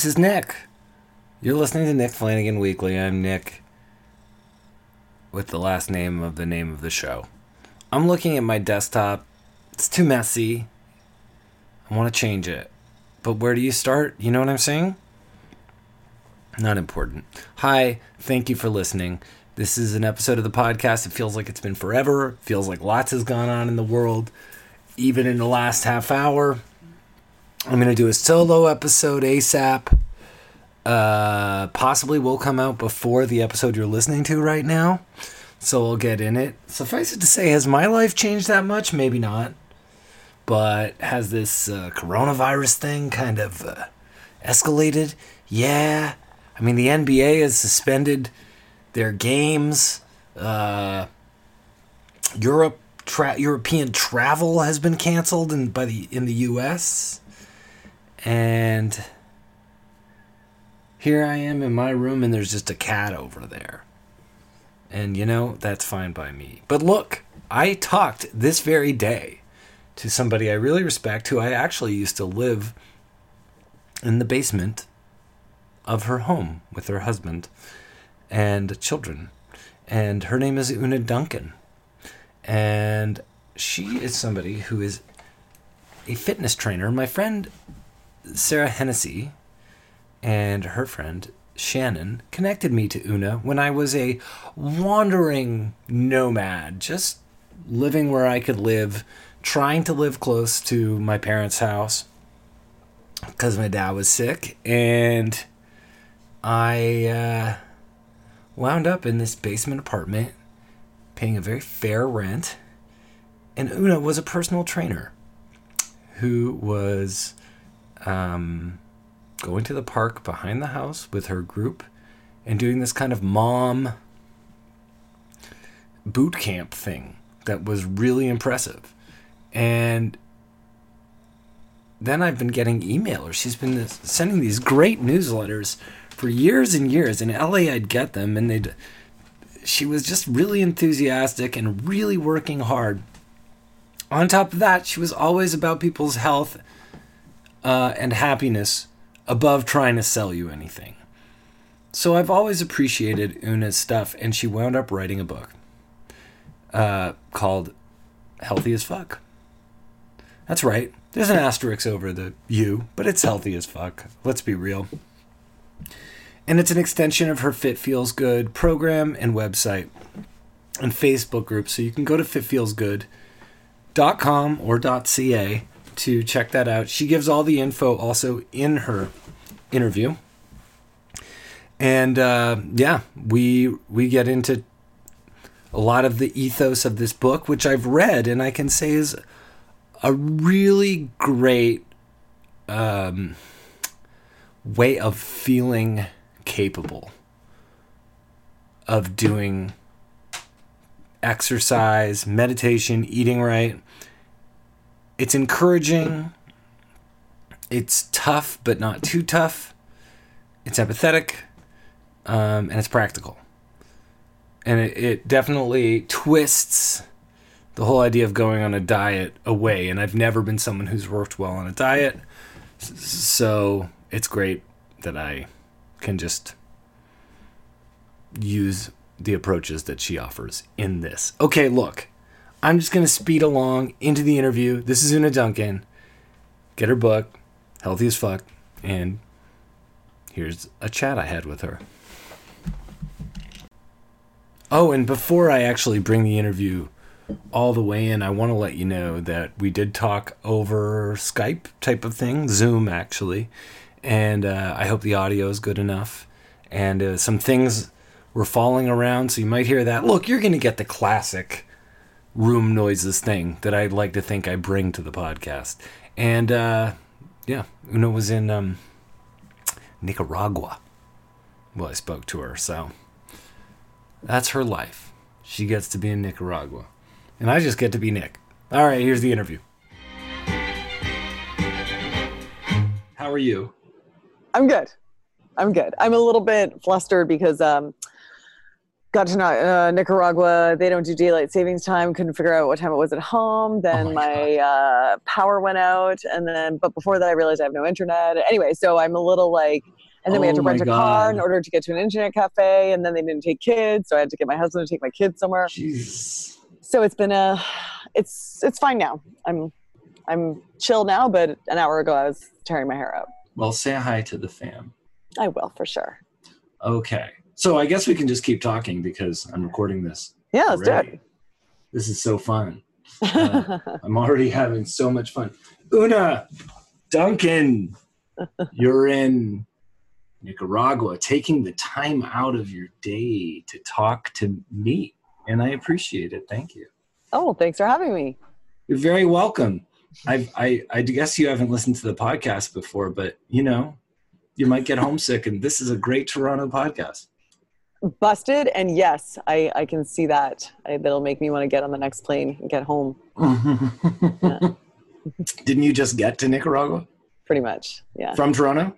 This is Nick. You're listening to Nick Flanagan Weekly. I'm Nick with the last name of the name of the show. I'm looking at my desktop. It's too messy. I want to change it. But where do you start? You know what I'm saying? Not important. Hi, thank you for listening. This is an episode of the podcast. It feels like it's been forever. It feels like lots has gone on in the world, even in the last half hour. I'm going to do a solo episode ASAP. Uh, possibly will come out before the episode you're listening to right now. So we'll get in it. Suffice it to say, has my life changed that much? Maybe not. But has this uh, coronavirus thing kind of uh, escalated? Yeah. I mean, the NBA has suspended their games. Uh, Europe tra- European travel has been canceled in by the in the U.S. And here I am in my room, and there's just a cat over there. And you know that's fine by me. But look, I talked this very day to somebody I really respect, who I actually used to live in the basement of her home with her husband and children. And her name is Oonagh Duncan. And she is somebody who is a fitness trainer. My friend Sarah Hennessy and her friend Shannon connected me to Oonagh when I was a wandering nomad, just living where I could live, trying to live close to my parents' house because my dad was sick. And I uh, wound up in this basement apartment paying a very fair rent. And Oonagh was a personal trainer who was um, going to the park behind the house with her group and doing this kind of mom boot camp thing that was really impressive. And then I've been getting emailers. She's been sending these great newsletters for years and years. In LA, I'd get them, and they'd. She was just really enthusiastic and really working hard. On top of that, she was always about people's health uh, and happiness above trying to sell you anything. So I've always appreciated Oonagh's stuff, and she wound up writing a book uh, called Healthy as Fuck. That's right. There's an asterisk over the U, but it's healthy as fuck. Let's be real. And it's an extension of her Fit Feels Good program and website and Facebook group. So you can go to fitfeelsgood.com or .ca to check that out. She gives all the info also in her interview. And uh, yeah, we we get into a lot of the ethos of this book, which I've read and I can say is a really great um, way of feeling capable of doing exercise, meditation, eating right. It's encouraging. It's tough, but not too tough. It's empathetic, um, and it's practical. And it, it definitely twists the whole idea of going on a diet away. And I've never been someone who's worked well on a diet. So it's great that I can just use the approaches that she offers in this. Okay, look, I'm just going to speed along into the interview. This is Oonagh Duncan. Get her book, Healthy as Fuck, and here's a chat I had with her. Oh, and before I actually bring the interview all the way in, I want to let you know that we did talk over Skype type of thing, Zoom actually, and uh, I hope the audio is good enough. And uh, some things were falling around, so you might hear that. Look, you're going to get the classic room noises thing that I'd like to think I bring to the podcast. And uh, yeah, Oonagh was in um, Nicaragua. Well, I spoke to her, so that's her life. She gets to be in Nicaragua. And I just get to be Nick. All right, here's the interview. How are you? I'm good. I'm good. I'm a little bit flustered because um, got to uh, Nicaragua. They don't do daylight savings time. Couldn't figure out what time it was at home. Then Oh my my, uh, power went out, and then but before that, I realized I have no internet. Anyway, so I'm a little like. And then we had Oh to rent a car in order to get to an internet cafe, and then they didn't take kids, so I had to get my husband to take my kids somewhere. Jeez. So it's been a, it's it's fine now. I'm, I'm chill now, but an hour ago I was tearing my hair out. Well, say hi to the fam. I will for sure. Okay. So I guess we can just keep talking because I'm recording this. Yeah, let's already. This is so fun. Uh. I'm already having so much fun. Oonagh, Duncan, you're in Nicaragua, taking the time out of your day to talk to me. And I appreciate it. Thank you. oh, thanks for having me. You're very welcome. I, I, I guess you haven't listened to the podcast before, but you know, you might get homesick, and this is a great Toronto podcast. Busted, and yes, I I can see that. I, that'll make me want to get on the next plane and get home. Didn't you just get to Nicaragua Pretty much, yeah. from Toronto?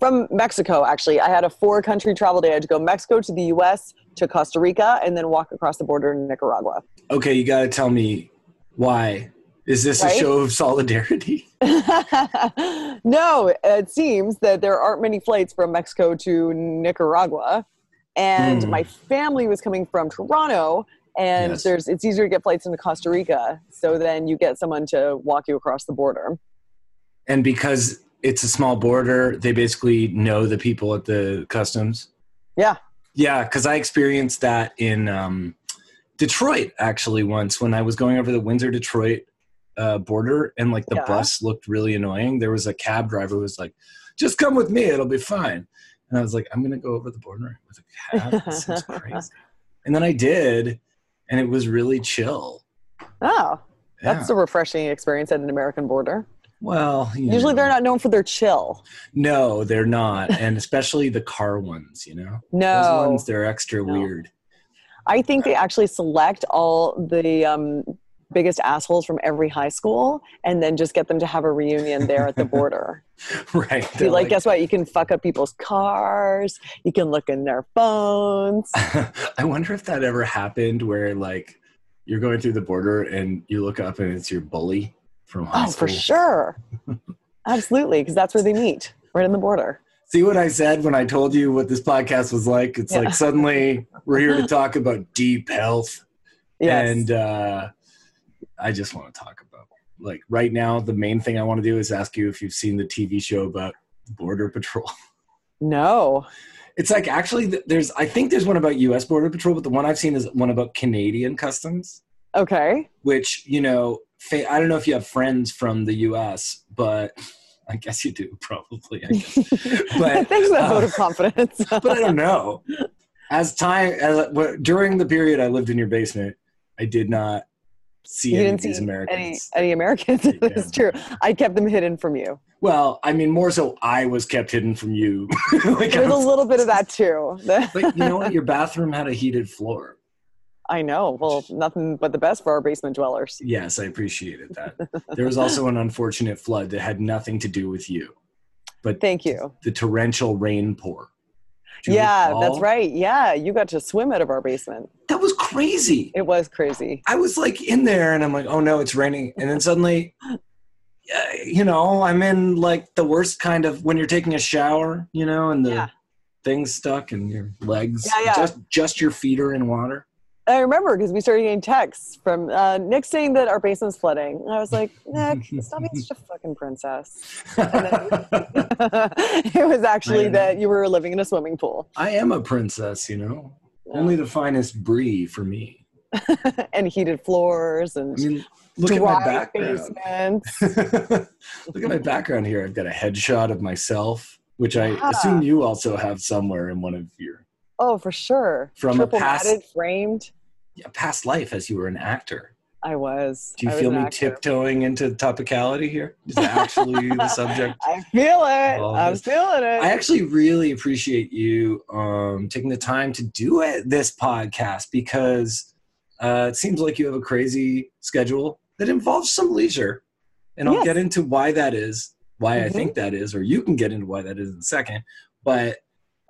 From Mexico, actually, I had a four-country travel day. I had to go Mexico to the U.S. to Costa Rica, and then walk across the border to Nicaragua. Okay, you got to tell me why. Is this a show of solidarity? no, it seems that there aren't many flights from Mexico to Nicaragua, and Hmm. my family was coming from Toronto, and Yes. there's it's easier to get flights into Costa Rica. So then you get someone to walk you across the border. And because it's a small border, they basically know the people at the customs. Yeah. Yeah, because I experienced that in um, Detroit actually once when I was going over the Windsor Detroit uh, border, and like the Yeah. bus looked really annoying. There was a cab driver who was like, "Just come with me; it'll be fine." And I was like, "I'm gonna go over the border with a cab. This is crazy." and then I did, and it was really chill. Oh, Yeah. that's a refreshing experience at an American border. well, you Usually know. they're not known for their chill. No, they're not, and especially the car ones. You know, no, those ones they're extra No. weird. I think they actually select all the um, biggest assholes from every high school and then just get them to have a reunion there at the border. right? Be They're like, guess what? You can fuck up people's cars. You can look in their phones. I wonder if that ever happened where like you're going through the border and you look up and it's your bully from high Oh, school. for sure. Absolutely, because that's where they meet, right in the border. See what I said when I told you what this podcast was like? It's Yeah. like suddenly we're here to talk about deep health Yes. and uh I just want to talk about like right now the main thing I want to do is ask you if you've seen the TV show about border patrol. no. It's like actually there's I think there's one about US border patrol but the one I've seen is one about Canadian customs. Okay. which you know fa- i don't know if you have friends from the us but i guess you do probably I guess. But, Thanks for that uh, vote of confidence. but i don't know as time as during the period i lived in your basement i did not see you any didn't see any, americans any Americans. That's true. I kept them hidden from you. well i mean more so i was kept hidden from you like, There's a little bit of that too. but you know what your bathroom had a heated floor I know. Well, nothing but the best for our basement dwellers. yes i appreciated that there was also an unfortunate flood that had nothing to do with you but Thank you. the torrential rain pour Yeah, that's right. Yeah, you got to swim out of our basement. That was crazy. It was crazy. I was like in there and I'm like, oh no, it's raining. And then suddenly, uh, you know, I'm in like the worst kind of when you're taking a shower, you know, and the Yeah. thing's stuck and your legs, Yeah, yeah. just just your feet are in water. I remember because we started getting texts from uh, Nick saying that our basement's flooding. And I was like, Nick, stop being such a fucking princess. it was actually that you were living in a swimming pool I am a princess, you know. Only the finest brie for me. and heated floors and I mean, look at my background. basements. look at my background here. I've got a headshot of myself, which I Yeah. assume you also have somewhere in one of your Oh, for sure. From a past- matted, framed. yeah, past life as you were an actor. I was. Do you I feel me actor. tiptoeing into topicality here? Is that actually the subject? I feel it. I'm this. feeling it. I actually really appreciate you um, taking the time to do it this podcast because uh, it seems like you have a crazy schedule that involves some leisure, and I'll Yes. get into why that is, why I Mhm. think that is, or you can get into why that is in a second. But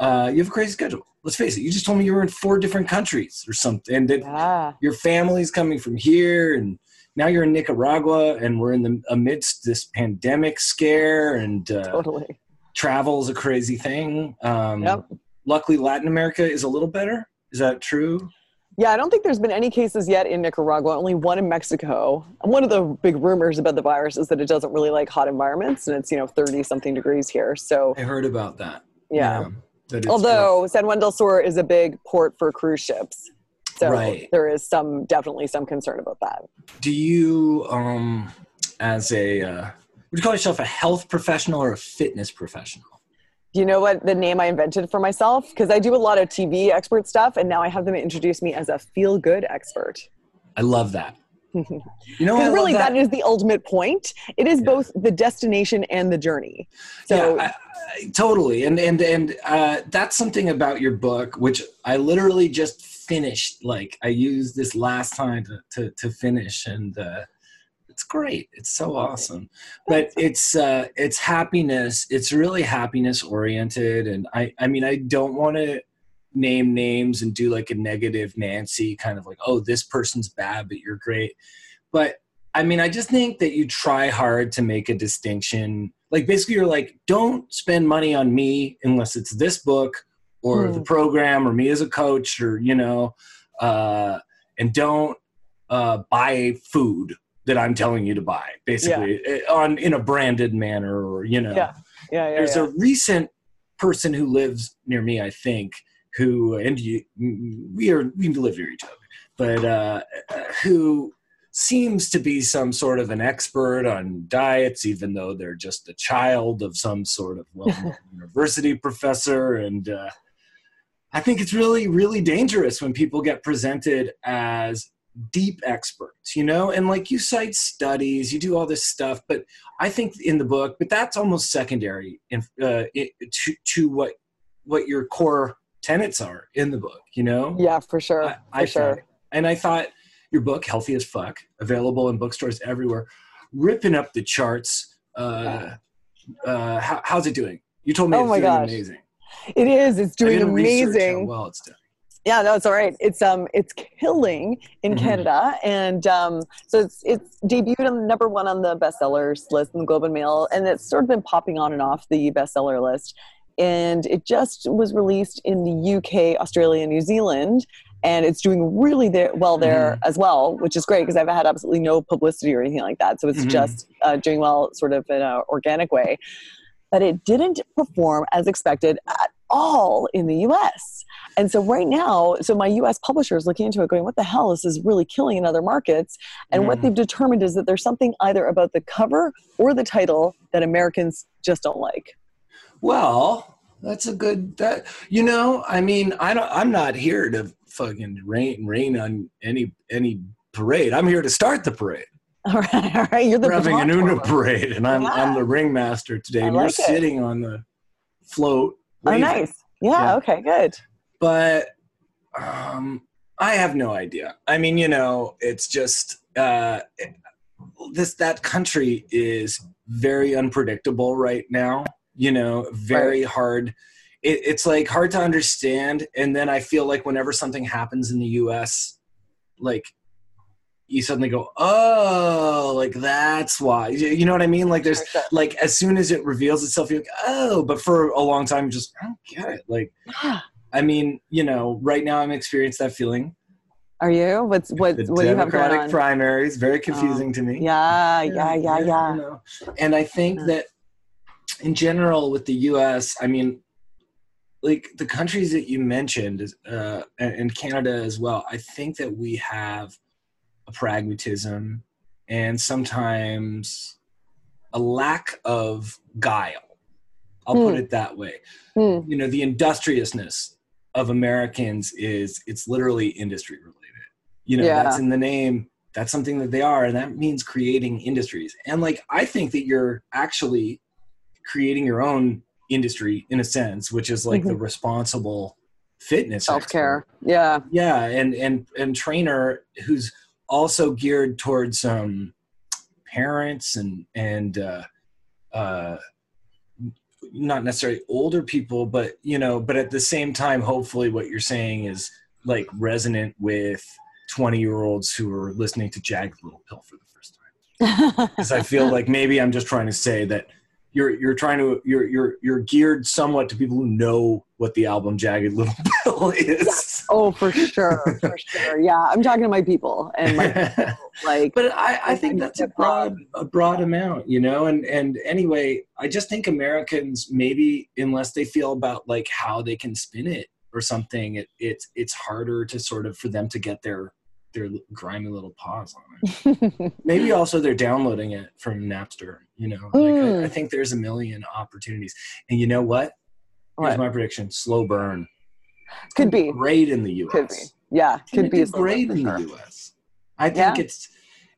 uh, you have a crazy schedule, let's face it, you just told me you were in four different countries or something, and that Yeah. your family's coming from here, and now you're in Nicaragua, and we're in the amidst this pandemic scare, and uh, Totally. travel's a crazy thing. Um, Yep. Luckily, Latin America is a little better. Is that true? Yeah, I don't think there's been any cases yet in Nicaragua, only one in Mexico. And one of the big rumors about the virus is that it doesn't really like hot environments and it's, you know, 30 something degrees here. So, I heard about that. yeah. it's Although San Juan del Sur is a big port for cruise ships. So Right. there is some, definitely some concern about that. do you um as a uh, would you call yourself a health professional or a fitness professional Do you know what the name I invented for myself? Because I do a lot of TV expert stuff and now I have them introduce me as a feel good expert. i love that you know really, that, that is the ultimate point. It is Yeah. both the destination and the journey. So, yeah, I, I, totally and and and uh, that's something about your book which i literally just finished like i used this last time to to, to finish and uh it's great it's so awesome but it's uh it's happiness it's really happiness oriented and i i mean i don't want to name names and do like a negative nancy kind of like oh this person's bad but you're great but i mean i just think that you try hard to make a distinction like basically you're like don't spend money on me unless it's this book or Hmm. the program or me as a coach or you know uh and don't uh buy food that i'm telling you to buy basically eh, on in a branded manner or you know Yeah. yeah, yeah, there's yeah. a recent person who lives near me i think who and you we are we live near each other. But uh who seems to be some sort of an expert on diets even though they're just a child of some sort of well university professor. And uh i think it's really really dangerous when people get presented as deep experts you know? And like you cite studies you do all this stuff but I think in the book, but that's almost secondary in, uh, it, to to what what your core tenets are in the book. You know, yeah, for sure. I, for I sure. thought- and I thought your book, healthy as fuck, available in bookstores everywhere, ripping up the charts. Uh, uh, how, how's it doing? You told me Oh it's my doing gosh. amazing. It is. It's doing amazing. well it's doing. Yeah, no, it's all right. It's um, it's killing in Mhm. Canada, and um, so it's it's debuted on number one on the bestsellers list in the Globe and Mail, and it's sort of been popping on and off the bestseller list. And it just was released in the UK, Australia, New Zealand, and it's doing really there, well there Mm-hmm. as well, which is great because I've had absolutely no publicity or anything like that. So it's Mhm. just uh, doing well, sort of in an organic way. But it didn't perform as expected at all in the US. And so right now, so my US publisher is looking into it, going, what the hell? This is really killing in other markets. And what Mhm. they've determined is that there's something either about the cover or the title that Americans just don't like. Well, that's a good that you know. I mean, I don't. I'm not here to fucking rain rain on any any parade. I'm here to start the parade. All right, all right. You're the We're having an Oonagh parade, and I'm I'm Yeah. the ringmaster today. And you're it. sitting on the float. Oh, nice. Yeah, Yeah. okay, good. But um, I have no idea. I mean, you know, it's just uh, this that country is very unpredictable right now. You know, very hard. It, it's like hard to understand. And then I feel like whenever something happens in the U.S., like you suddenly go, oh, like that's why. You you know what I mean? Like there's like as soon as it reveals itself, you're like, oh, but for a long time, just I don't get it. Like, I mean, you know, right now I'm experiencing that feeling. Are you? What's what? The What do you have going Democratic primaries very oh, confusing to me. yeah, yeah, yeah, you yeah. know. And I think that in general with the U.S., I mean, like the countries that you mentioned, uh, and Canada as well. I think that we have a pragmatism and sometimes a lack of guile. I'll put Hmm. it that way. Hmm. You know, the industriousness of Americans is it's literally industry related. You know, Yeah. that's in the name. That's something that they are, and that means creating industries. And like, I think that you're actually creating your own industry in a sense, which is like the responsible fitness Self care. Yeah. Yeah, and and and trainer who's also geared towards um, parents and and uh, uh, not necessarily older people, but you know, but at the same time, hopefully, what you're saying is like resonant with 20 year olds who are listening to Jagged Little Pill for the first time. Because I feel like maybe I'm just trying to say that you're you're trying to you're you're you're geared somewhat to people who know what the album Jagged Little Pill is. Yeah. Oh, for sure, for sure. Yeah, I'm talking to my people and my people, like. but I, I think that's a broad a broad amount, you know. And and anyway, I just think Americans maybe unless they feel about like how they can spin it or something, it, it's it's harder to sort of for them to get their their grimy little paws on it. Maybe also they're downloading it from Napster. You know, like I, I, hmm. think there's a million opportunities. And you know what? Here's what? my prediction: slow burn. Could be great in the U.S. Could be, yeah, could be great in the U.S. I think yeah. it's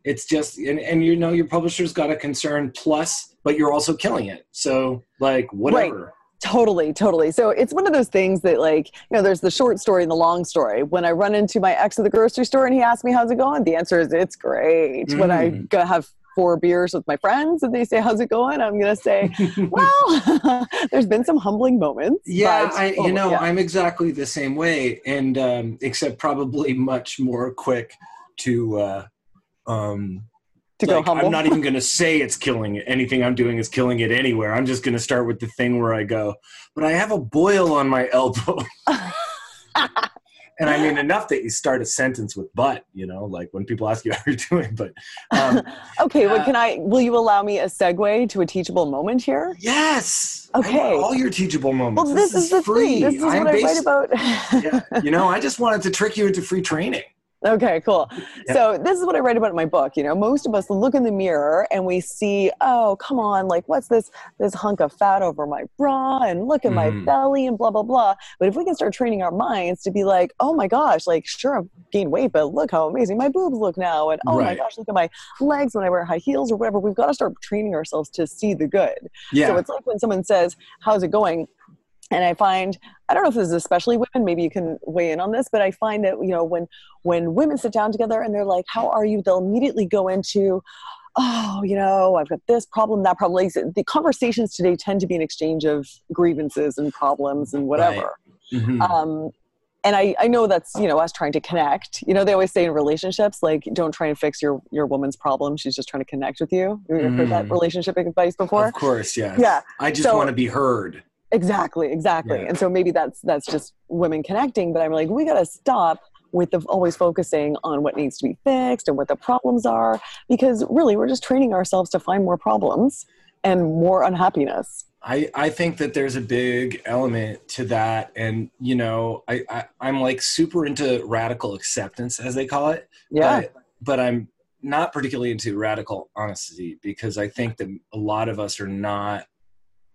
it's just and, and you know your publisher's got a concern plus, but you're also killing it. So like whatever. Right Totally, totally. So it's one of those things that, like, you know, there's the short story and the long story. When I run into my ex at the grocery store and he asks me, How's it going? The answer is, It's great. Mm. When I mm. go have four beers with my friends and they say, How's it going? I'm going to say, Well, there's been some humbling moments. Yeah, but, I, you oh, know, yeah. I'm exactly the same way. And um, except probably much more quick to, uh, um, to like, go humble. I'm not even going to say it's killing it. Anything I'm doing is killing it anywhere. I'm just going to start with the thing where I go, but I have a boil on my elbow. and I mean enough that you start a sentence with "but," you know, like when people ask you how you're doing. But um, okay, well, can I? Will you allow me a segue to a teachable moment here? Yes. Okay. all your teachable moments. Well, this, this is, the free. Thing. This is I'm what I write about. yeah, you know, I just wanted to trick you into free training. Okay, cool. Yeah. So this is what I write about in my book. You know, most of us look in the mirror and we see, oh, come on, like what's this this hunk of fat over my bra and look at mm. my belly and blah blah blah. But if we can start training our minds to be like, oh my gosh, like sure I've gained weight, but look how amazing my boobs look now, and oh right. my gosh, look at my legs when I wear high heels or whatever. We've got to start training ourselves to see the good. Yeah. So it's like when someone says, "How's it going?" And i find i don't know if this is especially women maybe you can weigh in on this but i find that you know when when women sit down together and they're like how are you they'll immediately go into oh you know i've got this problem that problem the conversations today tend to be an exchange of grievances and problems and whatever right. mm-hmm. um, and I, I know that's you know us trying to connect you know they always say in relationships like don't try and fix your your woman's problem she's just trying to connect with you you've mm. heard that mm-hmm. relationship advice before of course yes. yeah i just so, want to be heard Exactly, exactly. Yeah. And so maybe that's that's just women connecting, but I'm like, we got to stop with the always focusing on what needs to be fixed and what the problems are because really we're just training ourselves to find more problems and more unhappiness. I, I think that there's a big element to that and you know I, I i'm like super into radical acceptance as they call it yeah but, but i'm not particularly into radical honesty because i think that a lot of us are not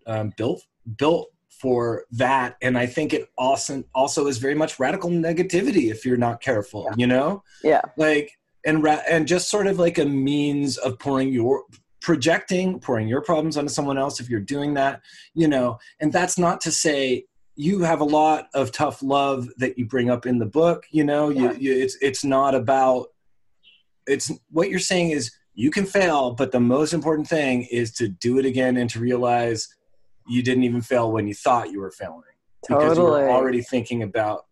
um, built built for that. And i think it also also is very much radical negativity if you're not careful yeah. you know? Yeah. Like and ra- and just sort of like a means of pouring your projecting pouring your problems onto someone else if you're doing that you know? And that's not to say you have a lot of tough love that you bring up in the book you know? Yeah. you, you, it's it's not about it's what you're saying is you can fail but the most important thing is to do it again and to realize you didn't even fail when you thought you were failing because you were already thinking about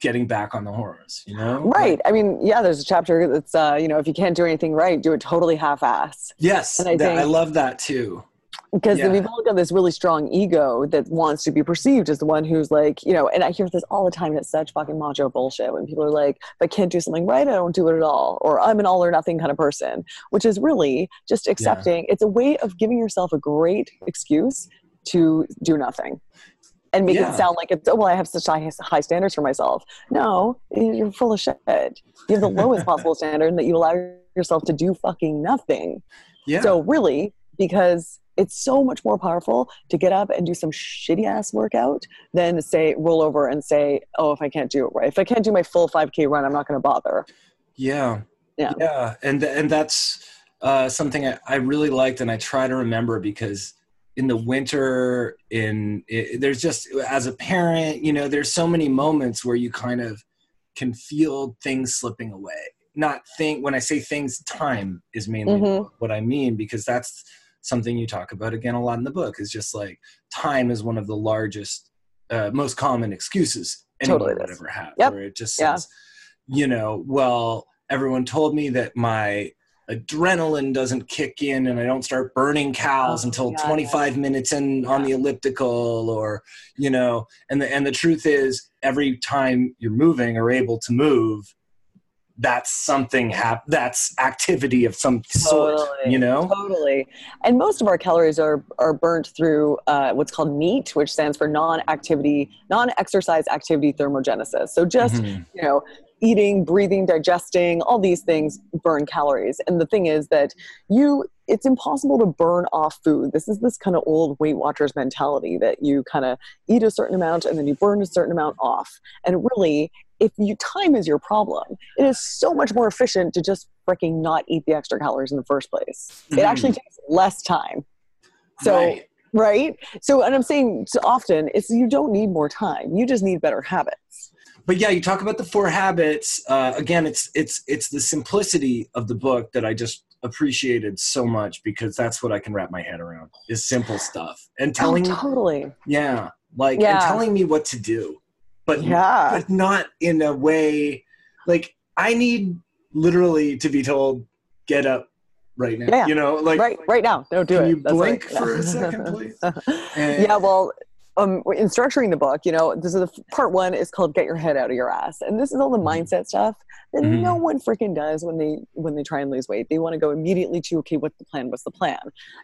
getting back on the horse you know? Right. I mean yeah there's a chapter that's uh you know if you can't do anything right do it totally half-ass yes and I, that, think, I love that too because yeah. we've all got this really strong ego that wants to be perceived as the one who's like you know and i hear this all the time it's such fucking macho bullshit when people are like if i can't do something right i don't do it at all or i'm an all or nothing kind of person which is really just accepting yeah. it's a way of giving yourself a great excuse to do nothing and make yeah. it sound like it's oh well i have such high, high standards for myself no you're full of shit you have the lowest possible standard that you allow yourself to do fucking nothing yeah. so really because it's so much more powerful to get up and do some shitty ass workout than say roll over and say oh if i can't do it right if i can't do my full 5k run i'm not going to bother. Yeah. Yeah. Yeah. And and that's uh, something I, I really liked and i try to remember because in the winter in it, there's just as a parent you know there's so many moments where you kind of can feel things slipping away. Not think when i say things time is mainly mm-hmm. what i mean because that's something you talk about again a lot in the book is just like time is one of the largest uh, most common excuses anyone Totally would ever have Yep. where it just Yeah. says you know well everyone told me that my adrenaline doesn't kick in and i don't start burning cals Oh, until yeah, 25 minutes in on the elliptical or you know and the and the truth is every time you're moving or able to move that's something hap- that's activity of some sort Totally. you know Totally. And most of our calories are, are burnt through uh, what's called NEAT, which stands for non activity, non exercise activity thermogenesis. So just, Mhm. you know, eating, breathing, digesting, all these things burn calories. And the thing is that you, it's impossible to burn off food. This is this kind of old Weight Watchers mentality that you kind of eat a certain amount and then you burn a certain amount off. And really, if you time is your problem, it is so much more efficient to just freaking not eat the extra calories in the first place. It Mhm. actually takes less time. So Right. right? So, and I'm saying so often, it's you don't need more time. You just need better habits. but yeah you talk about the four habits uh, again it's it's it's the simplicity of the book that i just appreciated so much because that's what i can wrap my head around is simple stuff and oh, telling oh, totally. yeah like Yeah. and telling me what to do but Yeah. but not in a way like i need literally to be told get up right now Yeah. you know like right, right now. No, do can it. you That's blink right. for a second please And- yeah, well, um, in structuring the book, you know, this is the part one is called "Get Your Head Out of Your Ass," and this is all the mindset stuff that Mhm. no one freaking does when they when they try and lose weight. They want to go immediately to, okay, what's the plan? What's the plan?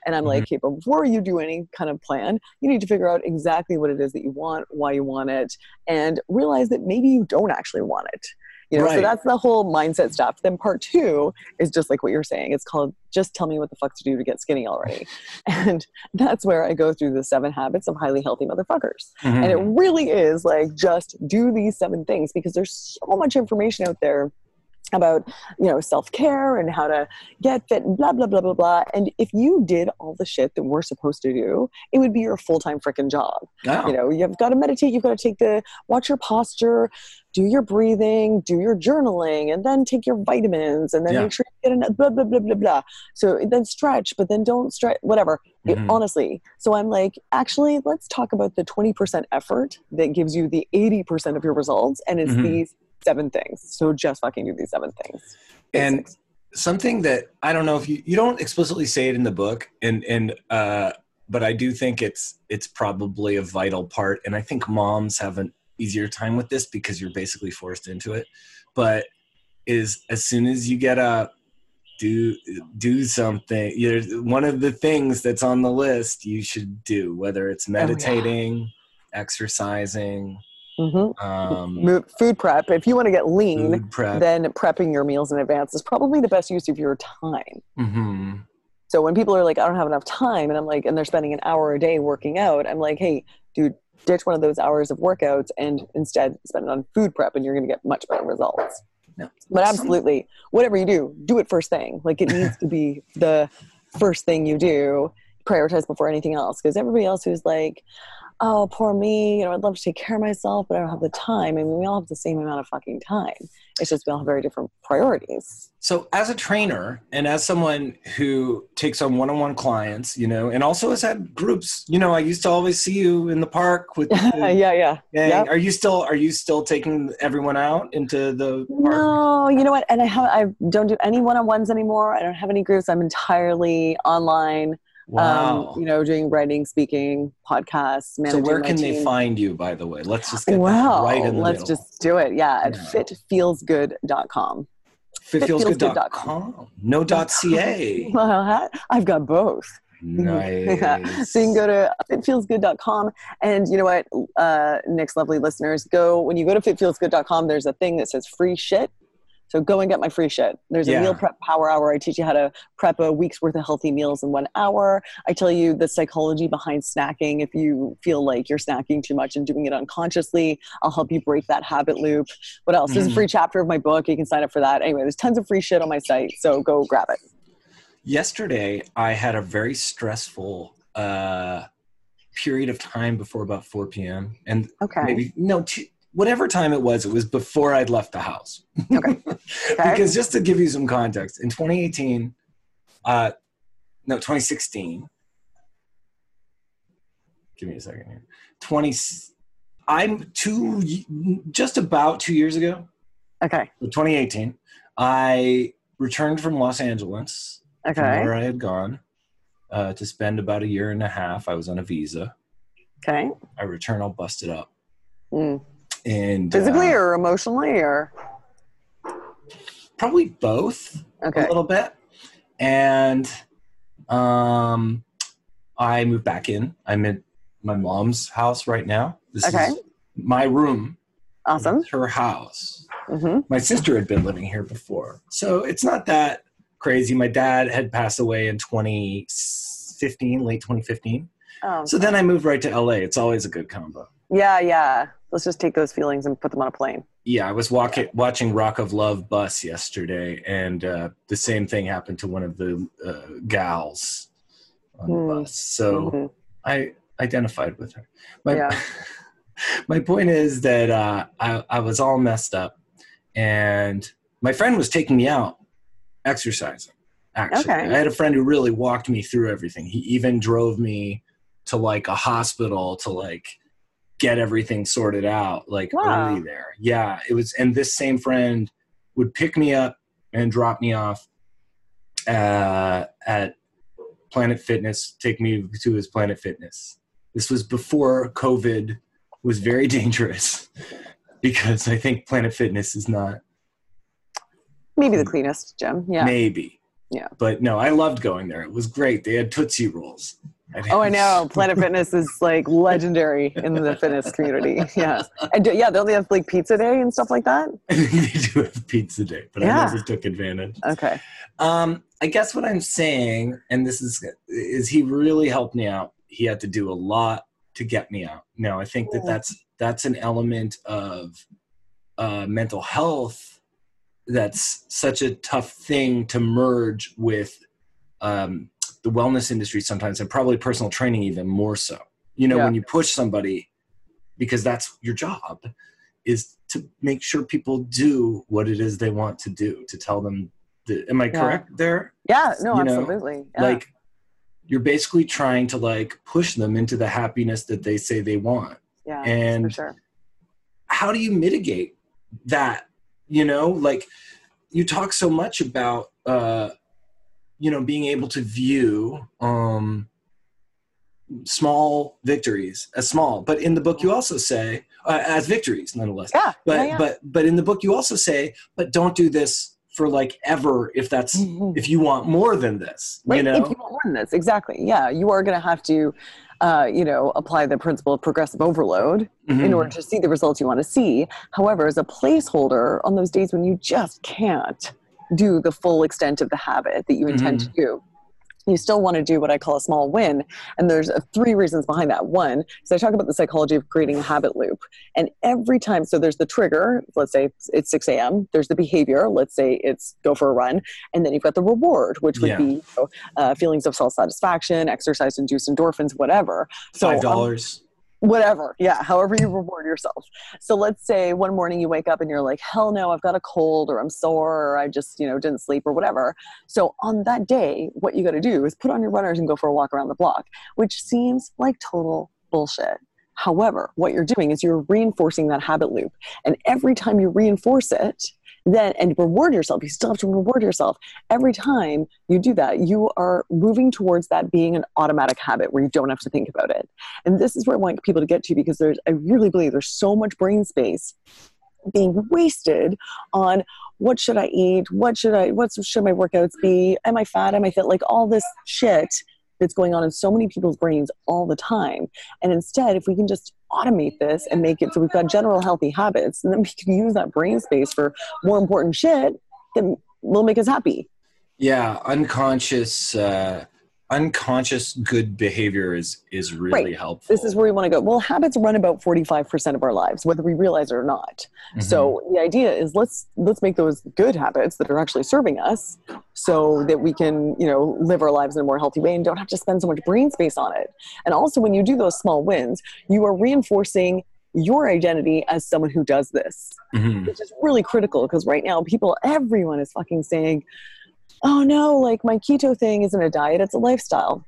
And I'm like, okay, but before you do any kind of plan, you need to figure out exactly what it is that you want, why you want it, and realize that maybe you don't actually want it. You know, so that's the whole mindset stuff. Then part two is just like what you're saying. It's called just tell me what the fuck to do to get skinny already. And that's where I go through the seven habits of highly healthy motherfuckers. Mhm. And it really is like just do these seven things because there's so much information out there about you know self-care and how to get fit and blah blah blah blah blah and if you did all the shit that we're supposed to do it would be your full-time freaking job Oh. you know you've got to meditate you've got to take the watch your posture do your breathing do your journaling and then take your vitamins and then Yeah. make sure you get enough blah blah blah blah blah so then stretch but then don't stretch whatever It- Mhm. honestly so i'm like actually let's talk about the 20% effort that gives you the 80% of your results and it's Mhm. these seven things so just fucking do these seven things And Basics. something that I don't know if you you don't explicitly say it in the book, and and uh, but I do think it's it's probably a vital part, and I think moms have an easier time with this because you're basically forced into it. But is as soon as you get up, do do something. You know, one of the things that's on the list you should do, whether it's meditating, exercising, Mhm. um, food prep if you want to get lean prep. then prepping your meals in advance is probably the best use of your time hmm So when people are like, I don't have enough time, and I'm like, and they're spending an hour a day working out, I'm like, hey, dude, ditch one of those hours of workouts and instead spend it on food prep, and you're going to get much better results. Yeah. But absolutely, whatever you do, do it first thing. Like it needs to be the first thing you do, prioritize before anything else. Because everybody else who's like, oh, poor me, you know, I'd love to take care of myself, but I don't have the time. I mean, we all have the same amount of fucking time. It's just we all have very different priorities. So, as a trainer and as someone who takes on one-on-one clients, you know, and also has had groups, you know, I used to always see you in the park with. The yeah, yeah. Yep. Are you still Are you still taking everyone out into the park? No, you know what? And I have I don't do any one-on-ones anymore. I don't have any groups. I'm entirely online. Wow. Um, you know, doing writing, speaking, podcasts, so, managing where my can they find you? By the way, let's just get that right in the let's middle. just do it. Yeah, at Yeah. fitfeelsgood.com. fitfeelsgood.com. No dot ca. Well, I've got both. Nice. so you can go to fitfeelsgood.com and you know what, uh, Nick's lovely listeners, go when you go to fitfeelsgood.com, there's a thing that says free shit. So go and get my free shit. There's a Yeah. meal prep power hour. I teach you how to prep a week's worth of healthy meals in one hour. I tell you the psychology behind snacking. If you feel like you're snacking too much and doing it unconsciously, I'll help you break that habit loop. What else? There's a Mhm. free chapter of my book. You can sign up for that. Anyway, there's tons of free shit on my site. So go grab it. yesterday i had a very stressful uh period of time before about 4 p.m and Okay. maybe no t- whatever time it was it was before i'd left the house Okay. because just to give you some context in 2018 uh no 2016 give me a second here 20 i'm two just about two years ago Okay. 2018 i returned from los angeles Okay. where i had gone uh, to spend about a year and a half i was on a visa Okay. i return all busted up Mm. And Physically uh, or emotionally or? Probably both okay. a little bit. And um i moved back in. I'm at my mom's house right now. This Okay. is my room. Awesome. Her house. Hmm my sister had been living here before. So it's not that crazy. My dad had passed away in 2015 late 2015 Oh. so then i moved right to la it's always a good combo. Yeah, yeah. Let's just take those feelings and put them on a plane. yeah i was walking watching rock of love bus yesterday and uh, the same thing happened to one of the uh, gals on the Hmm. bus so Mhm. I identified with her. My Yeah. my point is that uh, I I was all messed up, and my friend was taking me out exercising. Actually, Okay. I had a friend who really walked me through everything. He even drove me to like a hospital to like get everything sorted out like Wow. early there. Yeah, it was, and this same friend would pick me up and drop me off uh, at Planet Fitness, take me to his Planet Fitness. This was before COVID was very dangerous because I think Planet Fitness is not Maybe the cleanest gym. Yeah. maybe. Yeah. But no, I loved going there. It was great. They had Tootsie Rolls. Oh, I know. Planet Fitness is like legendary in the fitness community. Yeah. And do, yeah, don't they have like pizza day and stuff like that? They do have pizza day, but I never took advantage. Okay. Um, I guess what I'm saying, and this is is he really helped me out. He had to do a lot to get me out. Now I think that that's that's an element of uh, mental health that's such a tough thing to merge with um, the wellness industry sometimes, and probably personal training even more so. You know, Yeah. when you push somebody because that's your job is to make sure people do what it is they want to do to tell them the, am i Yeah. correct there Yeah. No, You know, absolutely. Yeah. like you're basically trying to like push them into the happiness that they say they want yeah, and- for sure. how do you mitigate that you know like you talk so much about uh you know being able to view um small victories as small but in the book you also say uh, as victories nonetheless Yeah. but yeah, yeah. but but in the book you also say but don't do this for like ever if that's if you want more than this Right, you know if you want more than this, exactly. Yeah, you are going to have to, uh, you know, apply the principle of progressive overload in Mhm. order to see the results you want to see. However, as a placeholder on those days when you just can't do the full extent of the habit that you intend to do, you still want to do what I call a small win. And there's uh, three reasons behind that. One, so I talk about the psychology of creating a habit loop. And every time, so there's the trigger, let's say it's 6 a.m., there's the behavior, let's say it's go for a run, and then you've got the reward, which would Yeah. be you know, uh, feelings of self satisfaction, exercise induced endorphins, whatever. So five on- dollars whatever. Yeah however you reward yourself. So let's say one morning you wake up and you're like hell no i've got a cold or i'm sore or i just you know didn't sleep or whatever. So on that day what you got to do is put on your runners and go for a walk around the block which seems like total bullshit. However what you're doing is you're reinforcing that habit loop. And every time you reinforce it then and reward yourself you still have to reward yourself every time you do that you are moving towards that being an automatic habit where you don't have to think about it and this is where I want people to get to because there's, I really believe there's so much brain space being wasted on what should I eat? What should I, what should my workouts be? Am I fat? Am I fit? Like all this shit that's going on in so many people's brains all the time. And instead, if we can just automate this and make it so we've got general healthy habits, and then we can use that brain space for more important shit that will make us happy. yeah unconscious uh unconscious good behavior is is really Right. helpful This is where we want to go. Well, habits run about 45% of our lives, whether we realize it or not. Mhm. So the idea is let's let's make those good habits that are actually serving us so that we can, you know, live our lives in a more healthy way and don't have to spend so much brain space on it. And also when you do those small wins, you are reinforcing your identity as someone who does this Mhm. which is really critical because right now people everyone is fucking saying oh no, like my keto thing isn't a diet, it's a lifestyle.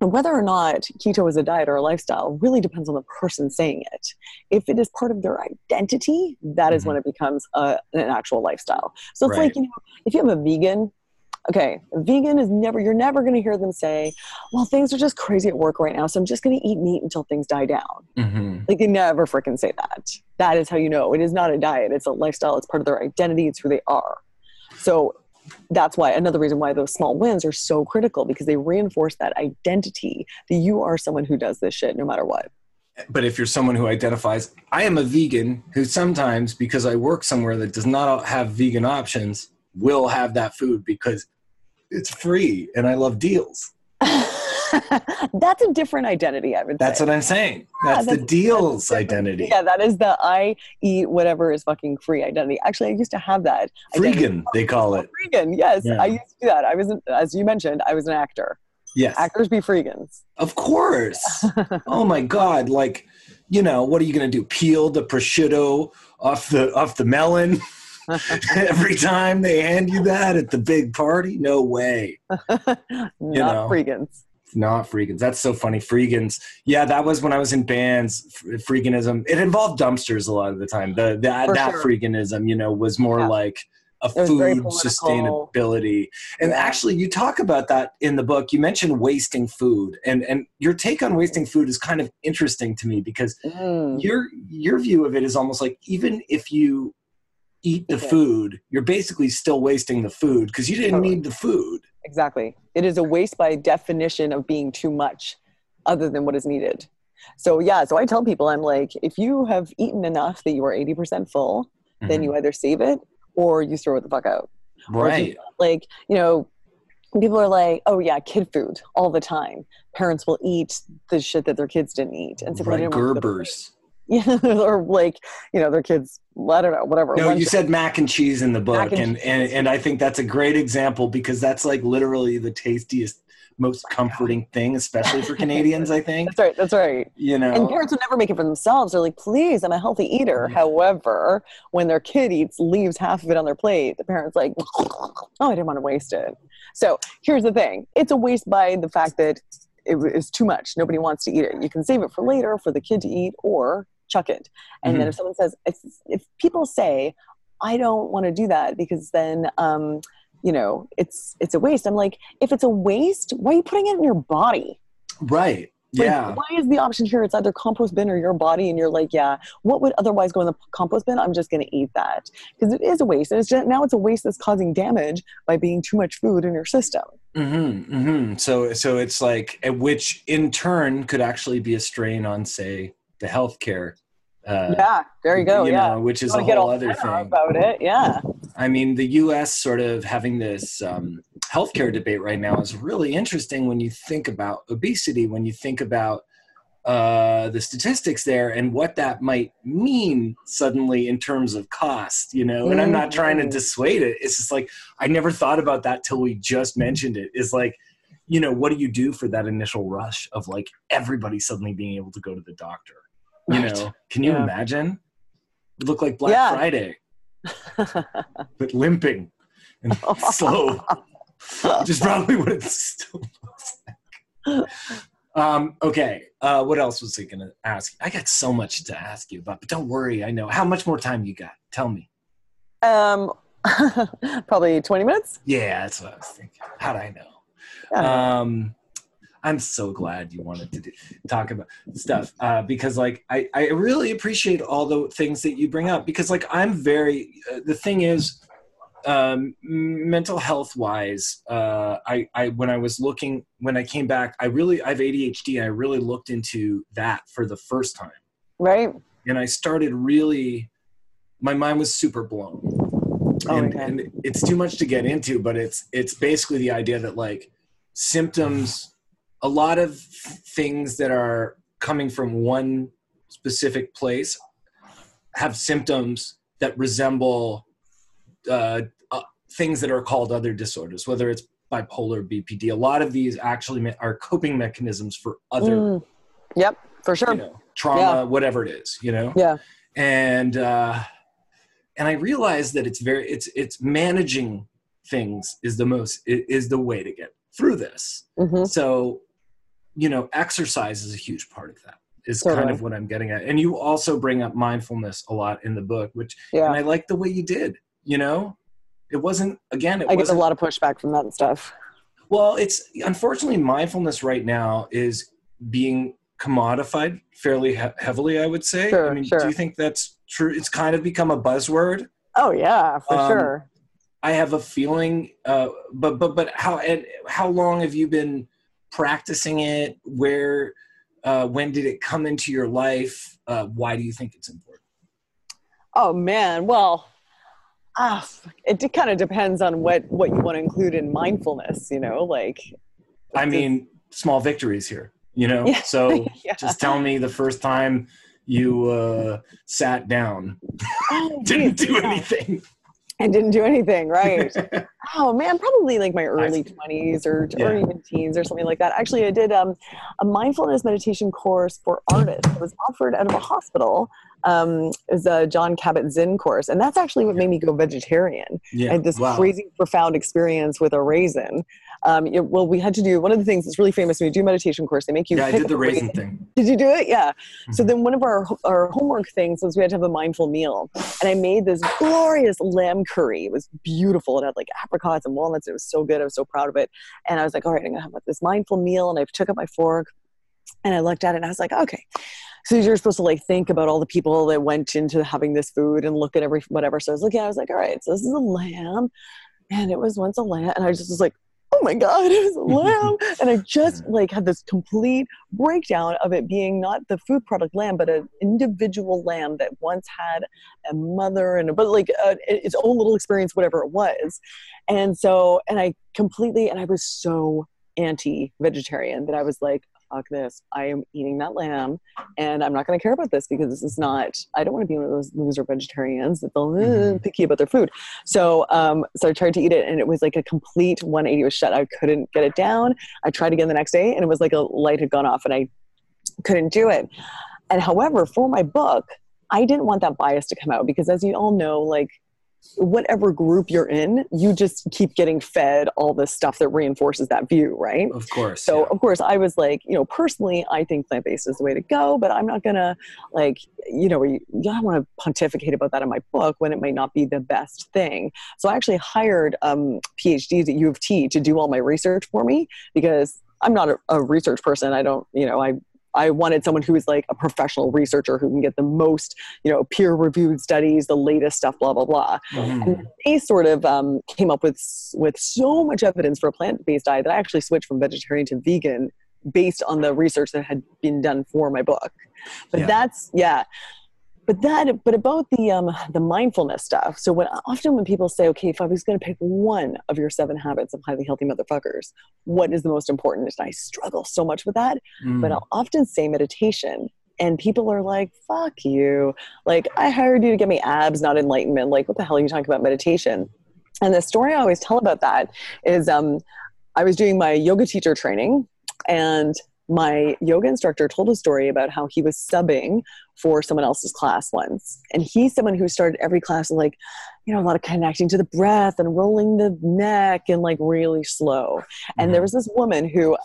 And whether or not keto is a diet or a lifestyle really depends on the person saying it. If it is part of their identity, that is Mhm. when it becomes a, an actual lifestyle. So it's Right. like, you know, if you have a vegan, okay, a vegan is never, you're never going to hear them say, well, things are just crazy at work right now, so I'm just going to eat meat until things die down. Mm-hmm. Like they never freaking say that. That is how you know it is not a diet. It's a lifestyle. It's part of their identity. It's who they are. So that's why another reason why those small wins are so critical because they reinforce that identity that you are someone who does this shit no matter what. But if you're someone who identifies, I am a vegan who sometimes, because I work somewhere that does not have vegan options, will have that food because it's free and I love deals. that's a different identity, I would That's say. what I'm saying. Yeah, That's the deals that's identity. Yeah, that is the I eat whatever is fucking free identity. Actually, I used to have that. Freegan, they call it. Freegan, yes. Yeah. I used to do that. I was, an, as you mentioned, I was an actor. Yes. Actors be freegans. Of course. oh my God. Like, you know, what are you going to do? Peel the prosciutto off the off the melon every time they hand you that at the big party? No way. Not know. freegans. Not freegans. That's so funny. Freegans. Yeah, that was when I was in bands. Freeganism. It involved dumpsters a lot of the time. The, the that sure. freeganism, you know, was more Yeah. like a It was very food sustainability. And Yeah. actually, you talk about that in the book. You mentioned wasting food, and and your take on wasting food is kind of interesting to me because Mm. your your view of it is almost like even if you eat the Okay. food, you're basically still wasting the food because you didn't Totally. need the food. Exactly. It is a waste by definition of being too much other than what is needed. So, yeah, so I tell people, I'm like, if you have eaten enough that you are 80% full, then Mhm. you either save it or you throw it the fuck out. If you- right. Like, you know, people are like, oh, yeah, kid food all the time. Parents will eat the shit that their kids didn't eat. And so they Right, didn't want to go to Gerbers. Yeah, or like, you know, their kids, I don't know, whatever. No, you said mac and cheese in the book, and and, and, and I think that's a great example because that's like literally the tastiest, most oh comforting thing, especially for Canadians. I think That's right. That's right. you know. And parents would never make it for themselves. They're like, please, I'm a healthy eater. Yeah. However, when their kid eats, leaves half of it on their plate, the parent's like, oh, I didn't want to waste it. So here's the thing it's a waste by the fact that it is too much. Nobody wants to eat it. You can save it for later for the kid to eat or chuck it. And then if someone says, if, if people say, I don't want to do that because then, um, you know, it's it's a waste. I'm like, if it's a waste, why are you putting it in your body? right? Like, Yeah. why is the option here? It's either compost bin or your body, and you're like, yeah, what would otherwise go in the compost bin? I'm just going to eat that because it is a waste. And it's just, now it's a waste that's causing damage by being too much food in your system. Mm-hmm, mm-hmm. So, so it's like, which in turn could actually be a strain on, say, the healthcare. Uh, yeah, there you go. yeah, know, which is a whole other thing. about it? Yeah, I mean, the U.S. sort of having this um, healthcare debate right now is really interesting when you think about obesity, when you think about uh, the statistics there and what that might mean suddenly in terms of cost, you know. And I'm not trying to dissuade it. It's just like I never thought about that till we just mentioned it. it. Is like, you know, what do you do for that initial rush of like everybody suddenly being able to go to the doctor? You Right. know, can you Yeah. imagine? It would look like Black Yeah. Friday but limping and slow, which is probably what it still looks like. Um, okay, uh, what else was I going to ask? I got so much to ask you about, but don't worry, I know. How much more time you got? Tell me. um, probably 20 minutes. Yeah, that's what I was thinking. How'd I know? Um i'm so glad you wanted to do, talk about stuff uh, because like I, I really appreciate all the things that you bring up because like i'm very uh, the thing is um, mental health wise uh, I, I when i was looking when i came back i really i have adhd i really looked into that for the first time right. and i started really my mind was super blown Oh, and, okay. and it's too much to get into but it's it's basically the idea that like symptoms a lot of things that are coming from one specific place have symptoms that resemble uh, uh, things that are called other disorders whether it's bipolar bpd a lot of these actually are coping mechanisms for other Mm. Yep, for sure. you know trauma Yeah. whatever it is you know Yeah. and uh and i realized that it's very it's it's managing things is the most is the way to get through this. Mhm. So, you know, exercise is a huge part of that. Is kind of what I'm getting at. And you also bring up mindfulness a lot in the book, which Yeah. and I like the way you did. You know, it wasn't again. It I get a lot of pushback from that stuff. well, it's unfortunately mindfulness right now is being commodified fairly he- heavily. I would say. Sure, I mean, sure. do you think that's true? It's kind of become a buzzword. Oh yeah, for Um, sure. I have a feeling, uh, but but but how and how long have you been practicing it? Where, uh, when did it come into your life? Uh, why do you think it's important? Oh man, well, ah, it kind of depends on what what you want to include in mindfulness. You know, like I mean, small victories here. You know, Yeah. so yeah. just tell me the first time you uh, sat down, Oh, didn't do anything. I didn't do anything, right? oh man, probably like my early twenties or, or Yeah. even teens or something like that. Actually, I did um, a mindfulness meditation course for artists. It was offered out of a hospital. Um, it was a Jon Kabat-Zinn course, and that's actually what made me go vegetarian. Yeah, I had this wow. crazy profound experience with a raisin. Um, it- well, we had to do one of the things that's really famous when you do a meditation course. They make you Yeah, I did the raisin thing. did you do it? Yeah. So Mhm. then one of our our homework things was we had to have a mindful meal, and I made this glorious lamb curry. It was beautiful. It had like apricots and walnuts. It was so good. I was so proud of it. And I was like, all right, I'm gonna have this mindful meal. And I took up my fork, and I looked at it, and I was like, okay. So you're supposed to like think about all the people that went into having this food and look at every whatever. So I was looking, I was like, all right, so this is a lamb, and it was once a lamb, and I just was like. Oh my God, it was a lamb. and I just like had this complete breakdown of it being not the food product lamb, but an individual lamb that once had a mother and a, but like uh, its own little experience, whatever it was. And so, and I completely, and I was so anti-vegetarian that I was like, fuck this. I am eating that lamb and I'm not going to care about this because this is not, I don't want to be one of those loser vegetarians that they'll Mhm. picky about their food. So, um, so I tried to eat it and it was like a complete 180 was shut. I couldn't get it down. I tried again the next day and it was like a light had gone off and I couldn't do it. And however, for my book, I didn't want that bias to come out because as you all know, like whatever group you're in, you just keep getting fed all this stuff that reinforces that view, right? Of course. So yeah. of course I was like, you know, personally I think plant based is the way to go, but I'm not gonna like, you know, don't want to pontificate about that in my book when it might not be the best thing. So I actually hired um, PhDs at U of T to do all my research for me because I'm not a, a research person. I don't, you know, I I wanted someone who is like a professional researcher who can get the most, you know, peer reviewed studies, the latest stuff, blah blah blah Mhm. and they sort of um, came up with with so much evidence for a plant based diet that I actually switched from vegetarian to vegan based on the research that had been done for my book. But Yeah. that's yeah. But that but about the um the mindfulness stuff. So when often when people say, okay, if I was going to pick one of your seven habits of highly healthy motherfuckers, what is the most important? And I struggle so much with that Mm. but I'll often say meditation. And people are like, fuck you. Like, I hired you to get me abs, not enlightenment. Like, what the hell are you talking about meditation? And the story I always tell about that is um, I was doing my yoga teacher training, and my yoga instructor told a story about how he was subbing for someone else's class once. And he's someone who started every class with like, you know, a lot of connecting to the breath and rolling the neck and like really slow. And there Mhm. was this woman who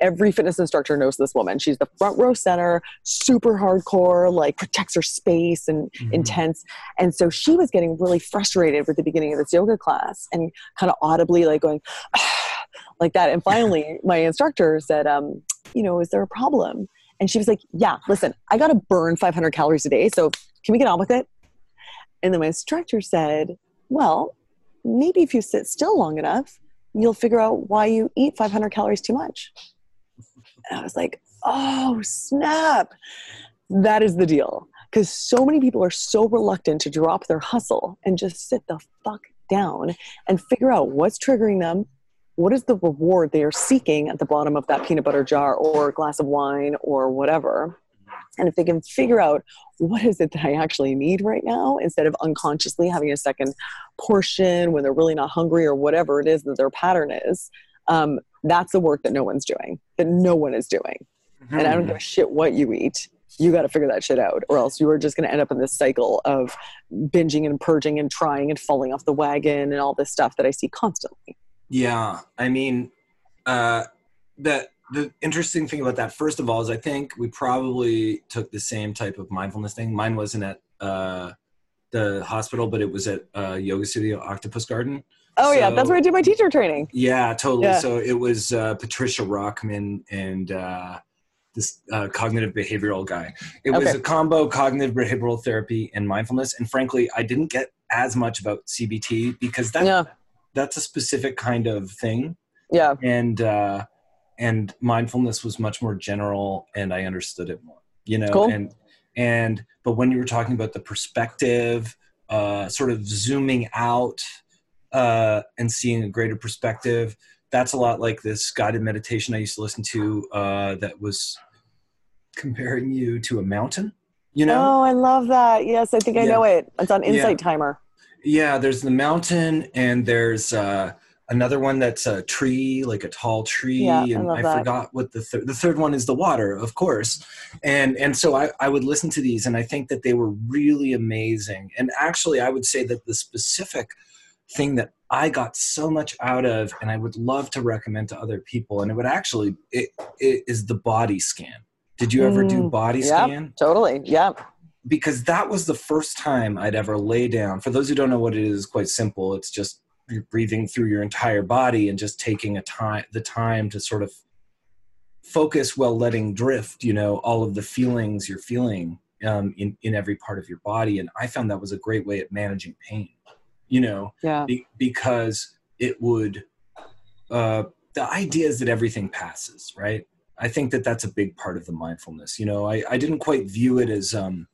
every fitness instructor knows this woman. She's the front row center, super hardcore, like protects her space and Mhm. intense. And so she was getting really frustrated with the beginning of this yoga class and kind of audibly like going like that. And finally, my instructor said, um, you know, is there a problem? And she was like, yeah, listen, I got to burn 500 calories a day. So can we get on with it? And then my instructor said, well, maybe if you sit still long enough, you'll figure out why you eat 500 calories too much. And I was like, oh, snap. That is the deal. Because so many people are so reluctant to drop their hustle and just sit the fuck down and figure out what's triggering them. What is the reward they are seeking at the bottom of that peanut butter jar or glass of wine or whatever? And if they can figure out what is it that I actually need right now, instead of unconsciously having a second portion when they're really not hungry or whatever it is that their pattern is, um, that's the work that no one's doing, that no one is doing. And I don't give a shit what you eat. you got to figure that shit out, or else you are just going to end up in this cycle of binging and purging and trying and falling off the wagon and all this stuff that I see constantly. Yeah, I mean, uh, the the interesting thing about that, first of all, is I think we probably took the same type of mindfulness thing. Mine wasn't at uh, the hospital, but it was at uh, Yoga Studio Octopus Garden. Oh so, yeah, that's where I did my teacher training. Yeah, totally. Yeah. So it was uh, Patricia Rockman and uh, this uh, cognitive behavioral guy. It okay. was a combo cognitive behavioral therapy and mindfulness. And frankly, I didn't get as much about CBT because that yeah. that's a specific kind of thing. Yeah. And uh, and mindfulness was much more general, and I understood it more. You know, cool. and and but when you were talking about the perspective, uh, sort of zooming out uh, and seeing a greater perspective that's a lot like this guided meditation I used to listen to uh, that was comparing you to a mountain. You know? Oh, I love that. Yes, I think I yeah. know it. It's on Insight yeah. Timer. Yeah, there's the mountain, and there's uh, another one that's a tree, like a tall tree. Yeah, and I, I forgot what the third. The third one is the water, of course. And and so I, I would listen to these, and I think that they were really amazing. And actually, I would say that the specific thing that I got so much out of, and I would love to recommend to other people. And it would actually it, it is the body scan. Did you ever do mm, body yep, scan? Totally. yeah Because that was the first time I'd ever lay down. For those who don't know what it is, quite simple. It's just you're breathing through your entire body and just taking a time the time to sort of focus while letting drift. You know all of the feelings you're feeling um, in in every part of your body. And I found that was a great way at managing pain you know yeah. Be, because it would uh, the idea is that everything passes right i think that that's a big part of the mindfulness you know i, I didn't quite view it as um,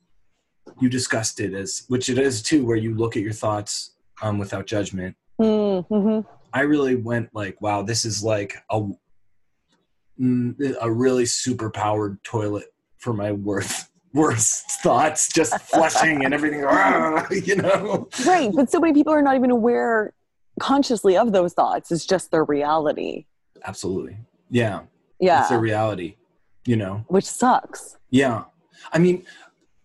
you discussed it as which it is too where you look at your thoughts um, without judgment mm-hmm. i really went like wow this is like a a really super powered toilet for my worth worst thoughts just flushing and everything you know? Right but so many people are not even aware consciously of those thoughts. It's just their reality. Absolutely. Yeah. Yeah. It's their reality you know? Which sucks. Yeah. I mean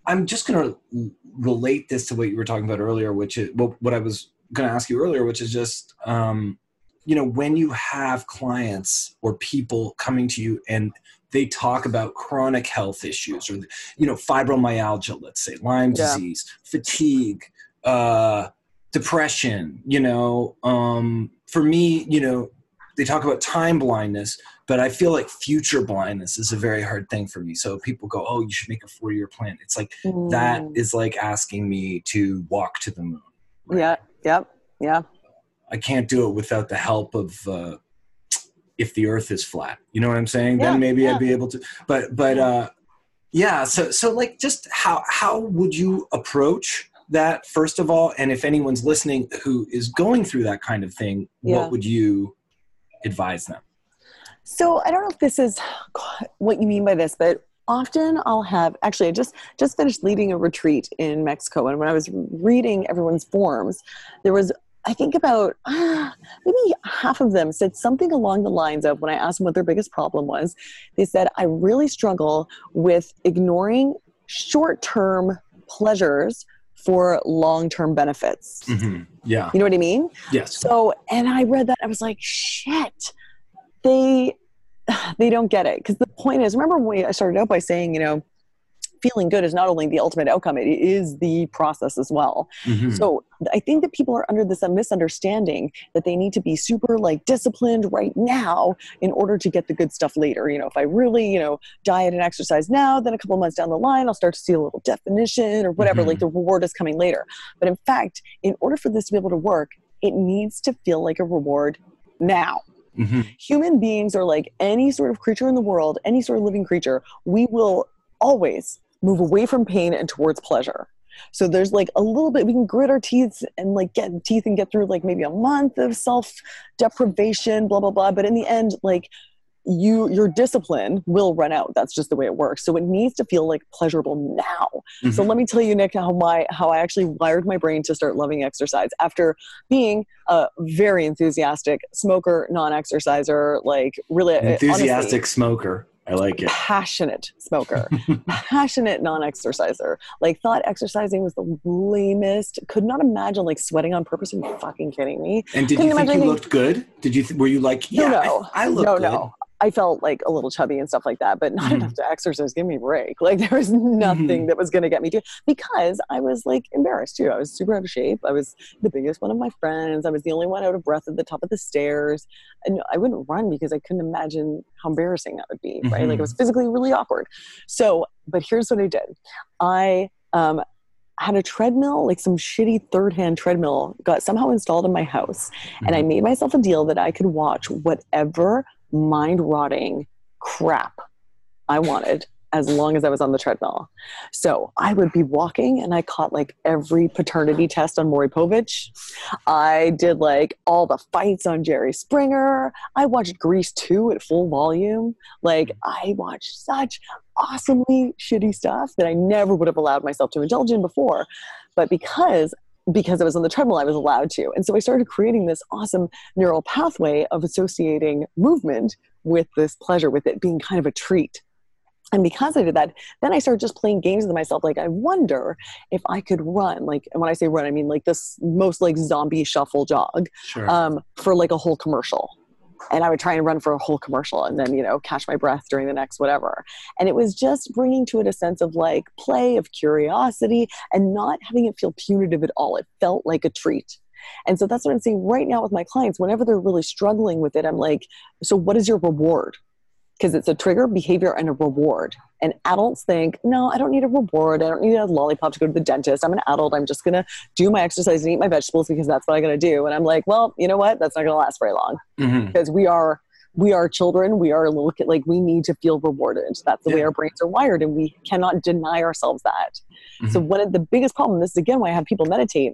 i'm just going to relate this to what you were talking about earlier which is what, what i was going to ask you earlier which is just um you know when you have clients or people coming to you and they talk about chronic health issues or you know fibromyalgia let's say lyme yeah. disease fatigue uh, depression you know um, for me you know they talk about time blindness but i feel like future blindness is a very hard thing for me so people go oh you should make a four year plan it's like mm. that is like asking me to walk to the moon right? yeah yep. Yeah. I can't do it without the help of uh, if the earth is flat. You know what i'm saying? Yeah, then maybe yeah. i'd be able to but but uh yeah so so like just how how would you approach that first of all? And if anyone's listening who is going through that kind of thing yeah. what would you advise them? So i don't know if this is what you mean by this but often i'll have actually i just just finished leading a retreat in mexico and when i was reading everyone's forms there was I think about ah, maybe half of them said something along the lines of when I asked them what their biggest problem was, they said, I really struggle with ignoring short term pleasures for long term benefits. Mm-hmm. Yeah. You know what I mean? Yes. So, and I read that, I was like, shit, they. They don't get it because the point is. Remember when I started out by saying, you know, feeling good is not only the ultimate outcome, it is the process as well. Mm-hmm. So I think that people are under this misunderstanding that they need to be super like disciplined right now in order to get the good stuff later. You know, if I really, you know, diet and exercise now, then a couple months down the line, I'll start to see a little definition or whatever, mm-hmm. like the reward is coming later. But in fact, in order for this to be able to work, it needs to feel like a reward now. Mm-hmm. Human beings are like any sort of creature in the world, any sort of living creature. We will always move away from pain and towards pleasure. So there's like a little bit we can grit our teeth and like get teeth and get through like maybe a month of self deprivation, blah blah blah. But in the end, like you your discipline will run out that's just the way it works so it needs to feel like pleasurable now mm-hmm. so let me tell you nick how my how i actually wired my brain to start loving exercise after being a very enthusiastic smoker non-exerciser like really enthusiastic honestly, smoker I like it. Passionate smoker, passionate non-exerciser. Like thought exercising was the lamest. Could not imagine like sweating on purpose. Are you fucking kidding me? And did Couldn't you think you looked good? Did you? Th- were you like, yeah, no, no, I, I look no, good. no. I felt like a little chubby and stuff like that, but not Mhm. enough to exercise. Give me a break. Like there was nothing Mhm. that was going to get me to because I was like embarrassed too. I was super out of shape. I was the biggest one of my friends. I was the only one out of breath at the top of the stairs, and I wouldn't run because I couldn't imagine how embarrassing that would be. Right? Like Mhm. it was physically really awkward. So, but here's what I did. I um, had a treadmill, like some shitty third hand treadmill, got somehow installed in my house. And I Mm-hmm. made myself a deal that I could watch whatever mind rotting crap I wanted as long as I was on the treadmill. So I would be walking and I caught like every paternity test on Maury Povich. I did like all the fights on Jerry Springer. I watched Grease 2 at full volume. Like I watched such awesomely shitty stuff that I never would have allowed myself to indulge in before. But because because I was on the treadmill, I was allowed to. And so I started creating this awesome neural pathway of associating movement with this pleasure, with it being kind of a treat. And because I did that, then I started just playing games with myself. Like, I wonder if I could run. Like, and when I say run, I mean like this most like zombie shuffle jog Sure. um, for like a whole commercial. And I would try and run for a whole commercial and then, you know, catch my breath during the next whatever. And it was just bringing to it a sense of like play, of curiosity, and not having it feel punitive at all. It felt like a treat. And so that's what I'm saying right now with my clients. Whenever they're really struggling with it, I'm like, so what is your reward? Because it's a trigger, behavior, and a reward. And adults think, no, I don't need a reward. I don't need a lollipop to go to the dentist. I'm an adult. I'm just going to do my exercise and eat my vegetables because that's what I got to do. And I'm like, well, you know what? That's not going to last very long Mhm. because we are we are children we are a little kid like we need to feel rewarded that's the way our brains are wired and we cannot deny ourselves that so Mhm. one of the biggest problem this is again why i have people meditate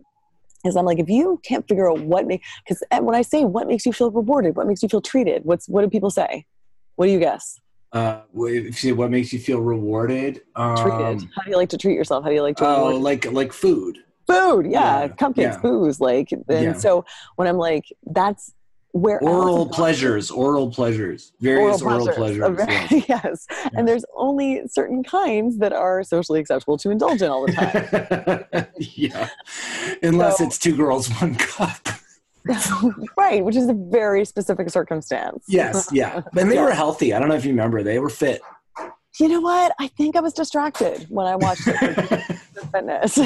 is i'm like if you can't figure out what makes because when i say what makes you feel rewarded what makes you feel treated what's what do people say what do you guess Uh, wh- if you, what makes you feel rewarded? Um, treated how do you like to treat yourself how do you like to Oh, like like food. food yeah, yeah, cupcakes yeah. booze like and Yeah. so when i'm like that's where Oral pleasures. Oral pleasures. Various oral, pleasures. Uh, yes. yes. And there's only certain kinds that are socially acceptable to indulge in all the time. yeah. Unless So- it's two girls, one cup. right, which is a very specific circumstance. Yes, yeah. And they Yeah. were healthy. I don't know if you remember. They were fit. You know what? I think I was distracted when I watched it fitness.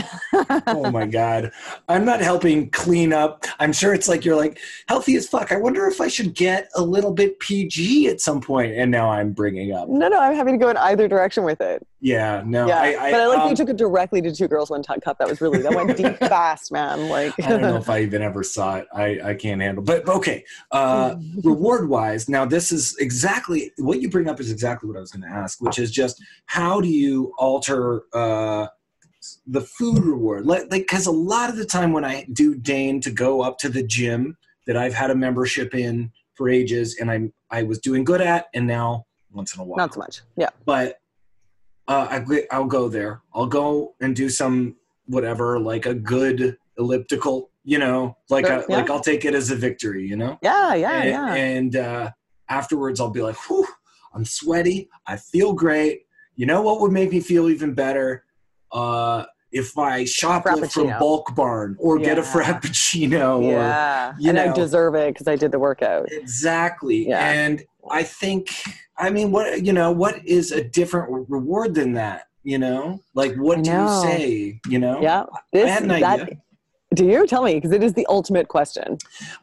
oh my god. I'm not helping clean up. I'm sure it's like you're like healthy as fuck. I wonder if I should get a little bit PG at some point. And now I'm bringing up. no, no, I'm having to go in either direction with it. Yeah, no. yeah, I, I, but I like um, you took it directly to two girls, one tug cup. That was really that went deep fast, man. Like I don't know if I even ever saw it. I, I can't handle. But but okay, uh, reward wise, now this is exactly what you bring up is exactly what I was going to ask, which is just how do you alter uh, the food reward? Like because a lot of the time when I do deign to go up to the gym that I've had a membership in for ages and I'm I was doing good at, and now once in a while not so much. Yeah. but uh, I, I'll go there. I'll go and do some whatever, like a good elliptical, you know, like Sure, a, yeah. like I'll take it as a victory, you know. Yeah, yeah, and, yeah. And uh, afterwards, I'll be like, "Whew, I'm sweaty. I feel great. You know what would make me feel even better? Uh, if I shoplift from Bulk Barn or get a Yeah. frappuccino or yeah. you and I know. deserve it because I did the workout. Exactly. Yeah. And I think, I mean, what, you know, what is a different reward than that? You know, like what I do you say? You know, Yeah. This, had an that, idea. Do you tell me? Because it is the ultimate question.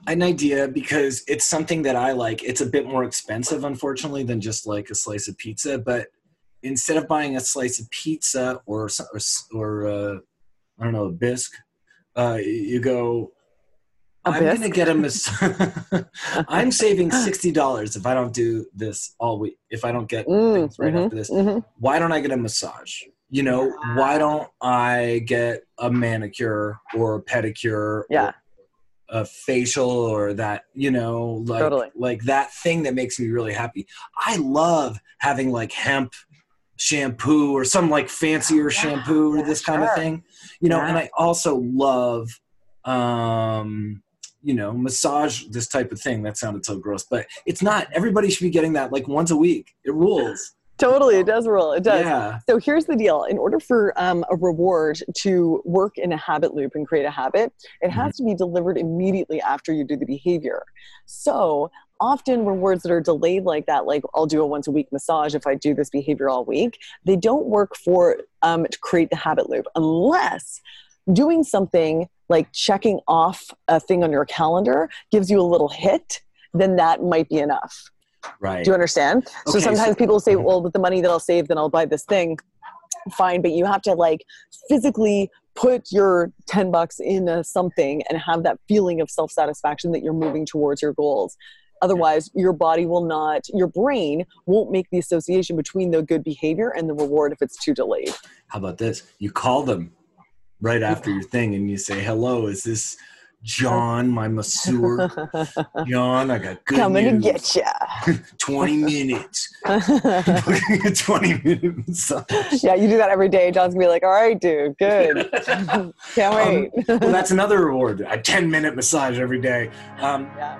an idea because it's something that I like. It's a bit more expensive, unfortunately, than just like a slice of pizza. But instead of buying a slice of pizza or or, or uh, I don't know a bisque, uh, you go. A I'm gonna get a mas- I'm saving sixty dollars if I don't do this all week. If I don't get Mm, things right mhm, after this, mhm. why don't I get a massage? You know, why don't I get a manicure or a pedicure? Yeah. Or a facial or that, you know, like Totally. like that thing that makes me really happy. I love having like hemp shampoo or some like fancier shampoo or yeah, this kind of thing. You know, Yeah. and I also love um you know, massage this type of thing. That sounded so gross, but it's not. Everybody should be getting that like once a week. It rules. Totally, it does rule. It does. Yeah. So here's the deal: in order for um, a reward to work in a habit loop and create a habit, it has to be delivered immediately after you do the behavior. So often rewards that are delayed like that, like I'll do a once a week massage if I do this behavior all week, they don't work for um, to create the habit loop unless doing something like checking off a thing on your calendar gives you a little hit. Then that might be enough. Right. Do you understand? so sometimes so- people say, well, with the money that I'll save, then I'll buy this thing. Fine, but you have to like physically put your 10 bucks in a something and have that feeling of self satisfaction that you're moving towards your goals. Otherwise, your body will not, your brain won't make the association between the good behavior and the reward if it's too delayed. How about this? You call them right after your thing and you say, "Hello, is this John, my masseur? John, I got good Coming to get ya. Twenty minutes. a Twenty minute massage. yeah, you do that every day. John's gonna be like, all right, dude, good. Can't wait. well, that's another reward. A ten minute massage every day. Um, yeah.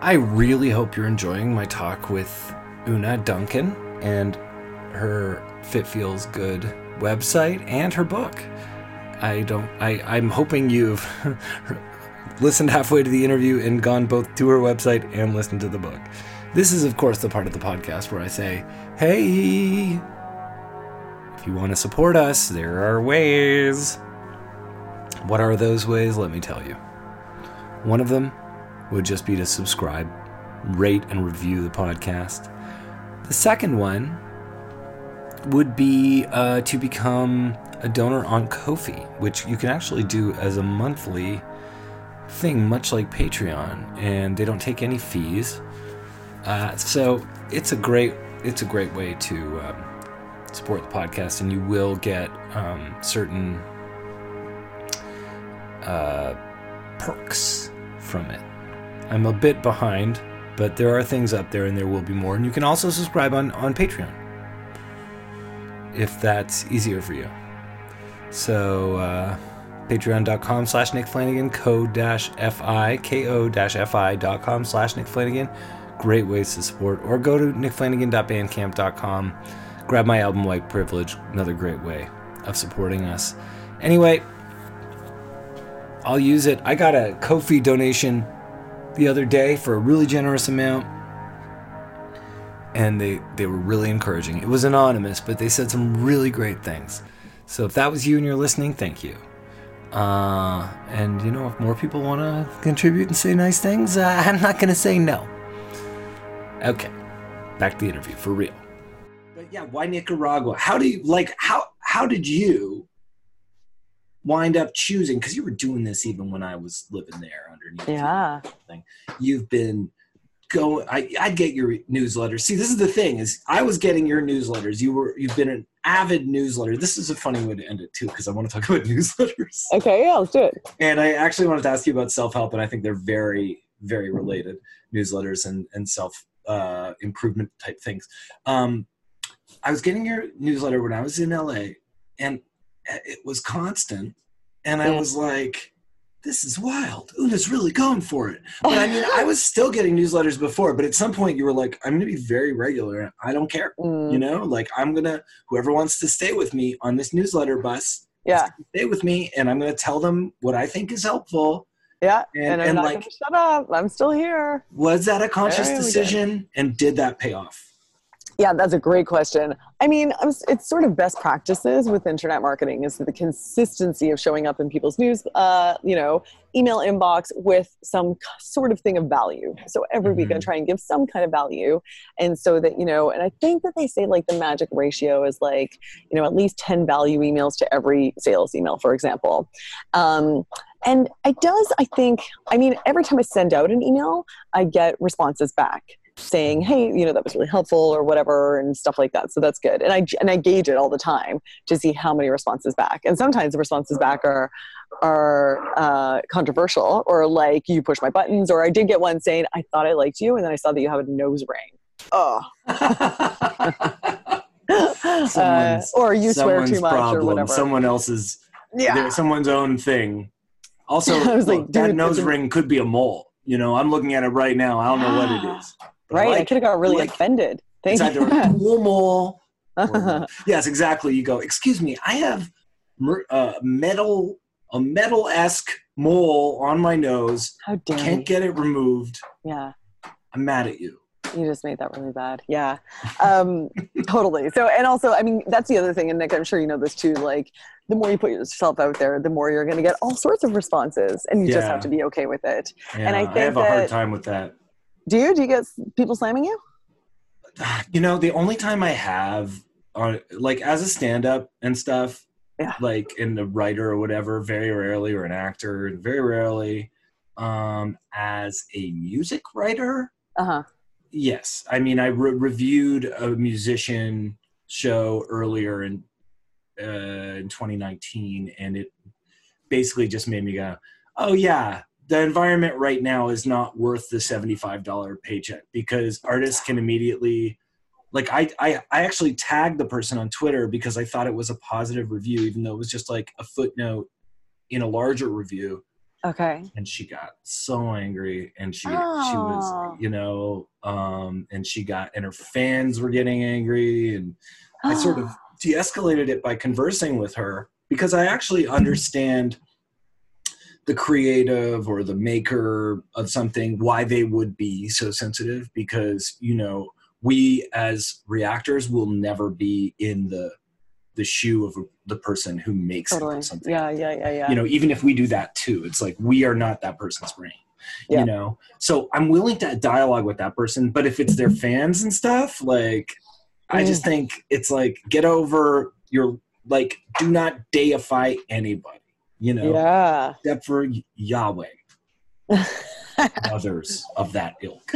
I really hope you're enjoying my talk with Oonagh Duncan and her Fit Feels Good website and her book. I don't I, I'm hoping you've listened halfway to the interview and gone both to her website and listened to the book. This is of course the part of the podcast where I say, Hey if you want to support us, there are ways. What are those ways? Let me tell you. One of them would just be to subscribe, rate, and review the podcast. The second one would be uh, to become a donor on Ko-fi, which you can actually do as a monthly thing, much like Patreon, and they don't take any fees. Uh, so it's a great it's a great way to um, support the podcast, and you will get um, certain uh, perks from it. I'm a bit behind, but there are things up there, and there will be more. And you can also subscribe on on Patreon if that's easier for you. So uh, patreon.com slash Nick Flanagan, code dash FI, ko dash FI dot com slash Nick Flanagan. Great ways to support. Or go to nickflanagan.bandcamp.com. Grab my album White Privilege, another great way of supporting us. Anyway, I'll use it. I got a Ko-fi donation the other day for a really generous amount. And they, they were really encouraging. It was anonymous, but they said some really great things. So if that was you and you're listening, thank you. Uh, and you know, if more people want to contribute and say nice things, uh, I'm not going to say no. Okay, back to the interview for real. But yeah, why Nicaragua? How do you like? How how did you wind up choosing? Because you were doing this even when I was living there underneath. you Yeah. you've been going I, i'd get your newsletters see this is the thing is i was getting your newsletters you were you've been an avid newsletter this is a funny way to end it too because i want to talk about newsletters Okay, yeah, let's do it. and i actually wanted to ask you about self-help and i think they're very very related newsletters and and self uh, improvement type things um, i was getting your newsletter when i was in la and it was constant and i Yeah. was like this is wild. Oonagh's really going for it. But I mean, I was still getting newsletters before, but at some point you were like, I'm going to be very regular. I don't care. Mm, You know, like I'm going to, whoever wants to stay with me on this newsletter bus, yeah, stay with me and I'm going to tell them what I think is helpful. yeah. And- And, I'm and not like- shut up. I'm still here. Was that a conscious Very good. decision? And did that pay off? Yeah, that's a great question. I mean, it's sort of best practices with internet marketing is the consistency of showing up in people's news, uh, you know, email inbox with some sort of thing of value. So every week I Mhm. try and give some kind of value, and so that you know, and I think that they say like the magic ratio is like you know at least ten value emails to every sales email, for example. Um, and it does, I think. I mean, every time I send out an email, I get responses back saying, "Hey, you know, that was really helpful," or whatever, and stuff like that. So that's good. And I and I gauge it all the time to see how many responses back. And sometimes the responses back are are uh, controversial, or like you push my buttons, or I did get one saying, "I thought I liked you, and then I saw that you have a nose ring." Oh. uh, or you swear too much, or problem, whatever. Someone else's, yeah. someone's own thing. Also, I was look, like, that nose ring could be a mole. You know, I'm looking at it right now. I don't know what it is. But I right. I could have got really like- offended. Thank it's you. either a cool mole. or- yes, exactly. You go. Excuse me. I have mer- uh, metal, a metal esque mole on my nose. How dare Can't you? get it removed. Yeah. I'm mad at you. You just made that really bad. Yeah. Um, totally. So, and also, I mean, that's the other thing. And Nick, I'm sure you know this too. Like, the more you put yourself out there, the more you're going to get all sorts of responses. And you just have to be okay with it. Yeah, And I think I, have a hard time with that. Do you? Do you get people slamming you? You know, the only time I have, uh, like as a stand-up and stuff, Yeah. like in the writer or whatever, very rarely, or an actor, very rarely, um, as a music writer. Uh huh. Yes, I mean I re- reviewed a musician show earlier in uh, in 2019, and it basically just made me go, "Oh yeah, the environment right now is not worth the $75 paycheck because artists can immediately." Like I, I, I actually tagged the person on Twitter because I thought it was a positive review, even though it was just like a footnote in a larger review Okay. and she got so angry and she she was you know um and she got and her fans were getting angry and i sort of de-escalated it by conversing with her because i actually understand the creative or the maker of something why they would be so sensitive because you know we as reactors will never be in the the shoe of the person who makes it Totally. something Yeah. Yeah. Yeah. Yeah. you know even if we do that too it's like we are not that person's brain Yeah. you know so i'm willing to dialogue with that person but if it's their fans and stuff like i just mm. think it's like get over your like do not deify anybody you know yeah. except for yahweh others of that ilk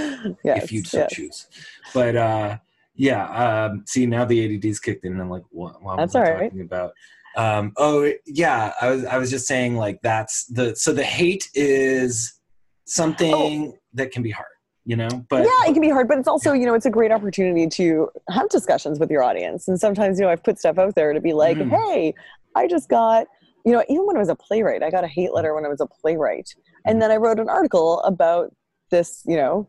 yes. if you so yes. choose but uh yeah um see now the ADD's kicked in and i'm like what, what That's was I all right. talking about um oh yeah i was i was just saying like that's the so the hate is something that can be hard you know but Oh. yeah, it can be hard, but it's also, you know, it's a great opportunity to have discussions with your audience. And sometimes, you know, I've put stuff out there to be like, Mhm. hey, I just got, you know, even when I was a playwright, I got a hate letter when I was a playwright. And then I wrote an article about this, you know,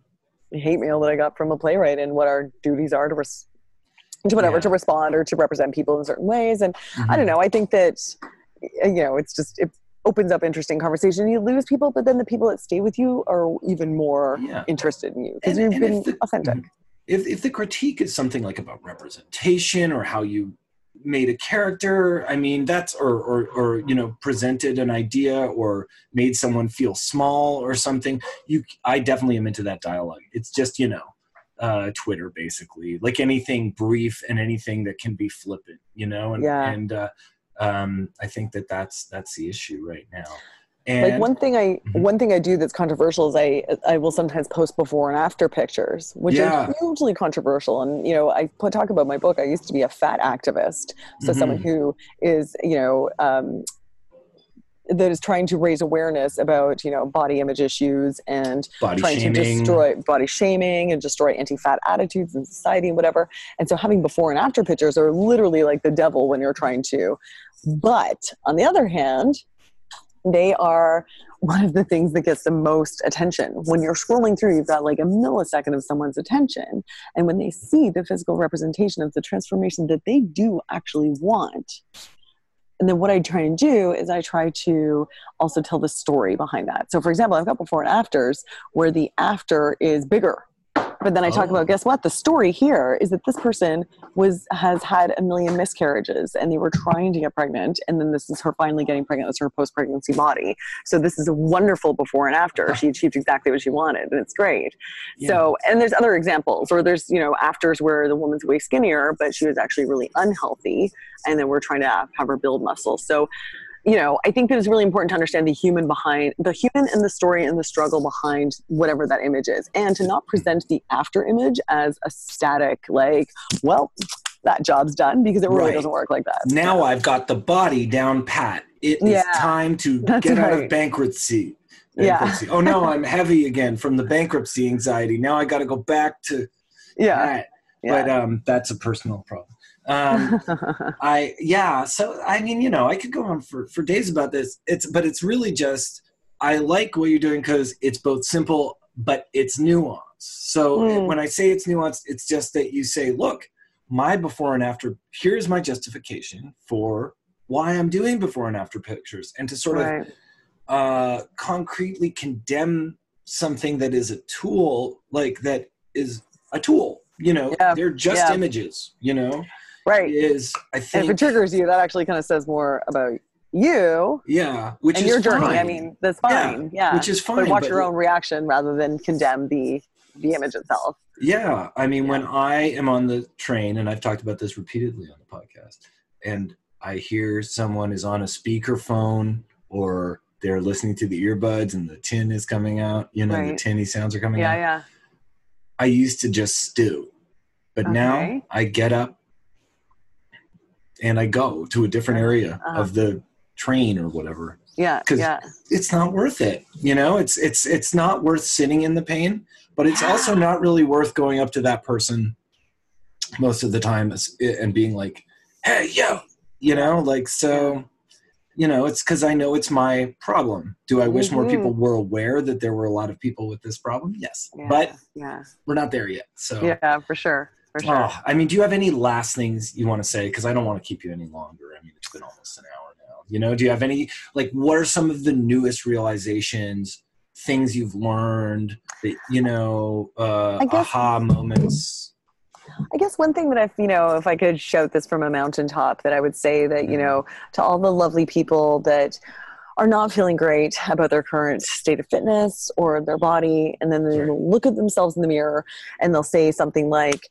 hate mail that I got from a playwright and what our duties are to, res- to whatever, Yeah. to respond or to represent people in certain ways. And I don't know. I think that uh, you know, it's just it opens up interesting conversation. You lose people, but then the people that stay with you are even more Yeah. interested in you because you've been the- authentic. if if the critique is something like about representation or how you made a character. I mean that's or or or you know presented an idea or made someone feel small or something. You i definitely am into that dialogue. It's just you know uh twitter basically. Like anything brief and anything that can be flippant you know? And Yeah. and uh um i think that that's that's the issue right now and like one thing I Mhm. one thing I do that's controversial is I I will sometimes post before and after pictures, which Yeah. are hugely controversial. And you know, I put talk about my book. I used to be a fat activist, so someone Mhm. who is you know. Um, that is trying to raise awareness about you know body image issues and body trying shaming to destroy body shaming and destroy anti-fat attitudes in society and whatever and so having before and after pictures are literally like the devil when you're trying to but on the other hand they are one of the things that gets the most attention when you're scrolling through you've got like a millisecond of someone's attention and when they see the physical representation of the transformation that they do actually want and then what I try and do is I try to also tell the story behind that. So, for example, I've got before and afters where the after is bigger. But then I talk Oh. about guess what? The story here is that this person was has had a million miscarriages and they were trying to get pregnant, and then this is her finally getting pregnant. That's her post pregnancy body. So this is a wonderful before and after. She achieved exactly what she wanted, and it's great. So, and there's other examples, or there's you know afters where the woman's way skinnier, but she was actually really unhealthy, and then we're trying to have, have her build muscle. So, you know, I think that it's really important to understand the human behind the human and the story and the struggle behind whatever that image is, and to not present the after image as a static, like, well, that job's done because it really Right. doesn't work like that. now I've got the body down pat. It is Yeah, time to that's get out of right. bankruptcy. Yeah. Oh no, I'm heavy again from the bankruptcy anxiety. Now I got to go back to yeah, that. But um, that's a personal problem. Um, I yeah. So I mean, you know, I could go on for for days about this. It's but it's really just I like what you're doing because it's both simple but it's nuanced. So Mm. when I say it's nuanced, it's just that you say, look, my before and after, here's my justification for why I'm doing before and after pictures, and to sort of uh, concretely condemn something that is a tool, like that is a tool. You know, Yeah, they're just yeah. images. You know, right. is I And if it triggers you, that actually kind of says more about you yeah, which and is your journey. I mean, that's fine. Yeah. which is fine. but watch but- your own reaction rather than condemn the the image itself. Yeah, I mean, when I am on the train, and I've talked about this repeatedly on the podcast, and I hear someone is on a speakerphone or they're listening to the earbuds and the tin is coming out, you know, the tinny sounds are coming Yeah, out. yeah. I used to just stew, but now I get up and I go to a different area Uh-huh. of the train or whatever. Yeah, 'Cause- yeah. Because it's not worth it, you know. It's it's it's not worth sitting in the pain, but it's also not really worth going up to that person most of the time and being like, "Hey, yo," you know, like so. You know, it's because I know it's my problem. Do I wish more Mhm. people were aware that there were a lot of people with this problem? Yes, yeah but yeah, we're not there yet. So, yeah, for sure, for sure. Oh, I mean, do you have any last things you want to say? Because I don't want to keep you any longer. I mean, it's been almost an hour now. You know, do you have any like what are some of the newest realizations, things you've learned that you know, uh, I guess- aha moments? I guess one thing that I've, you know, if I could shout this from a mountaintop, that I would say that, you know, to all the lovely people that are not feeling great about their current state of fitness or their body, and then they look at themselves in the mirror and they'll say something like,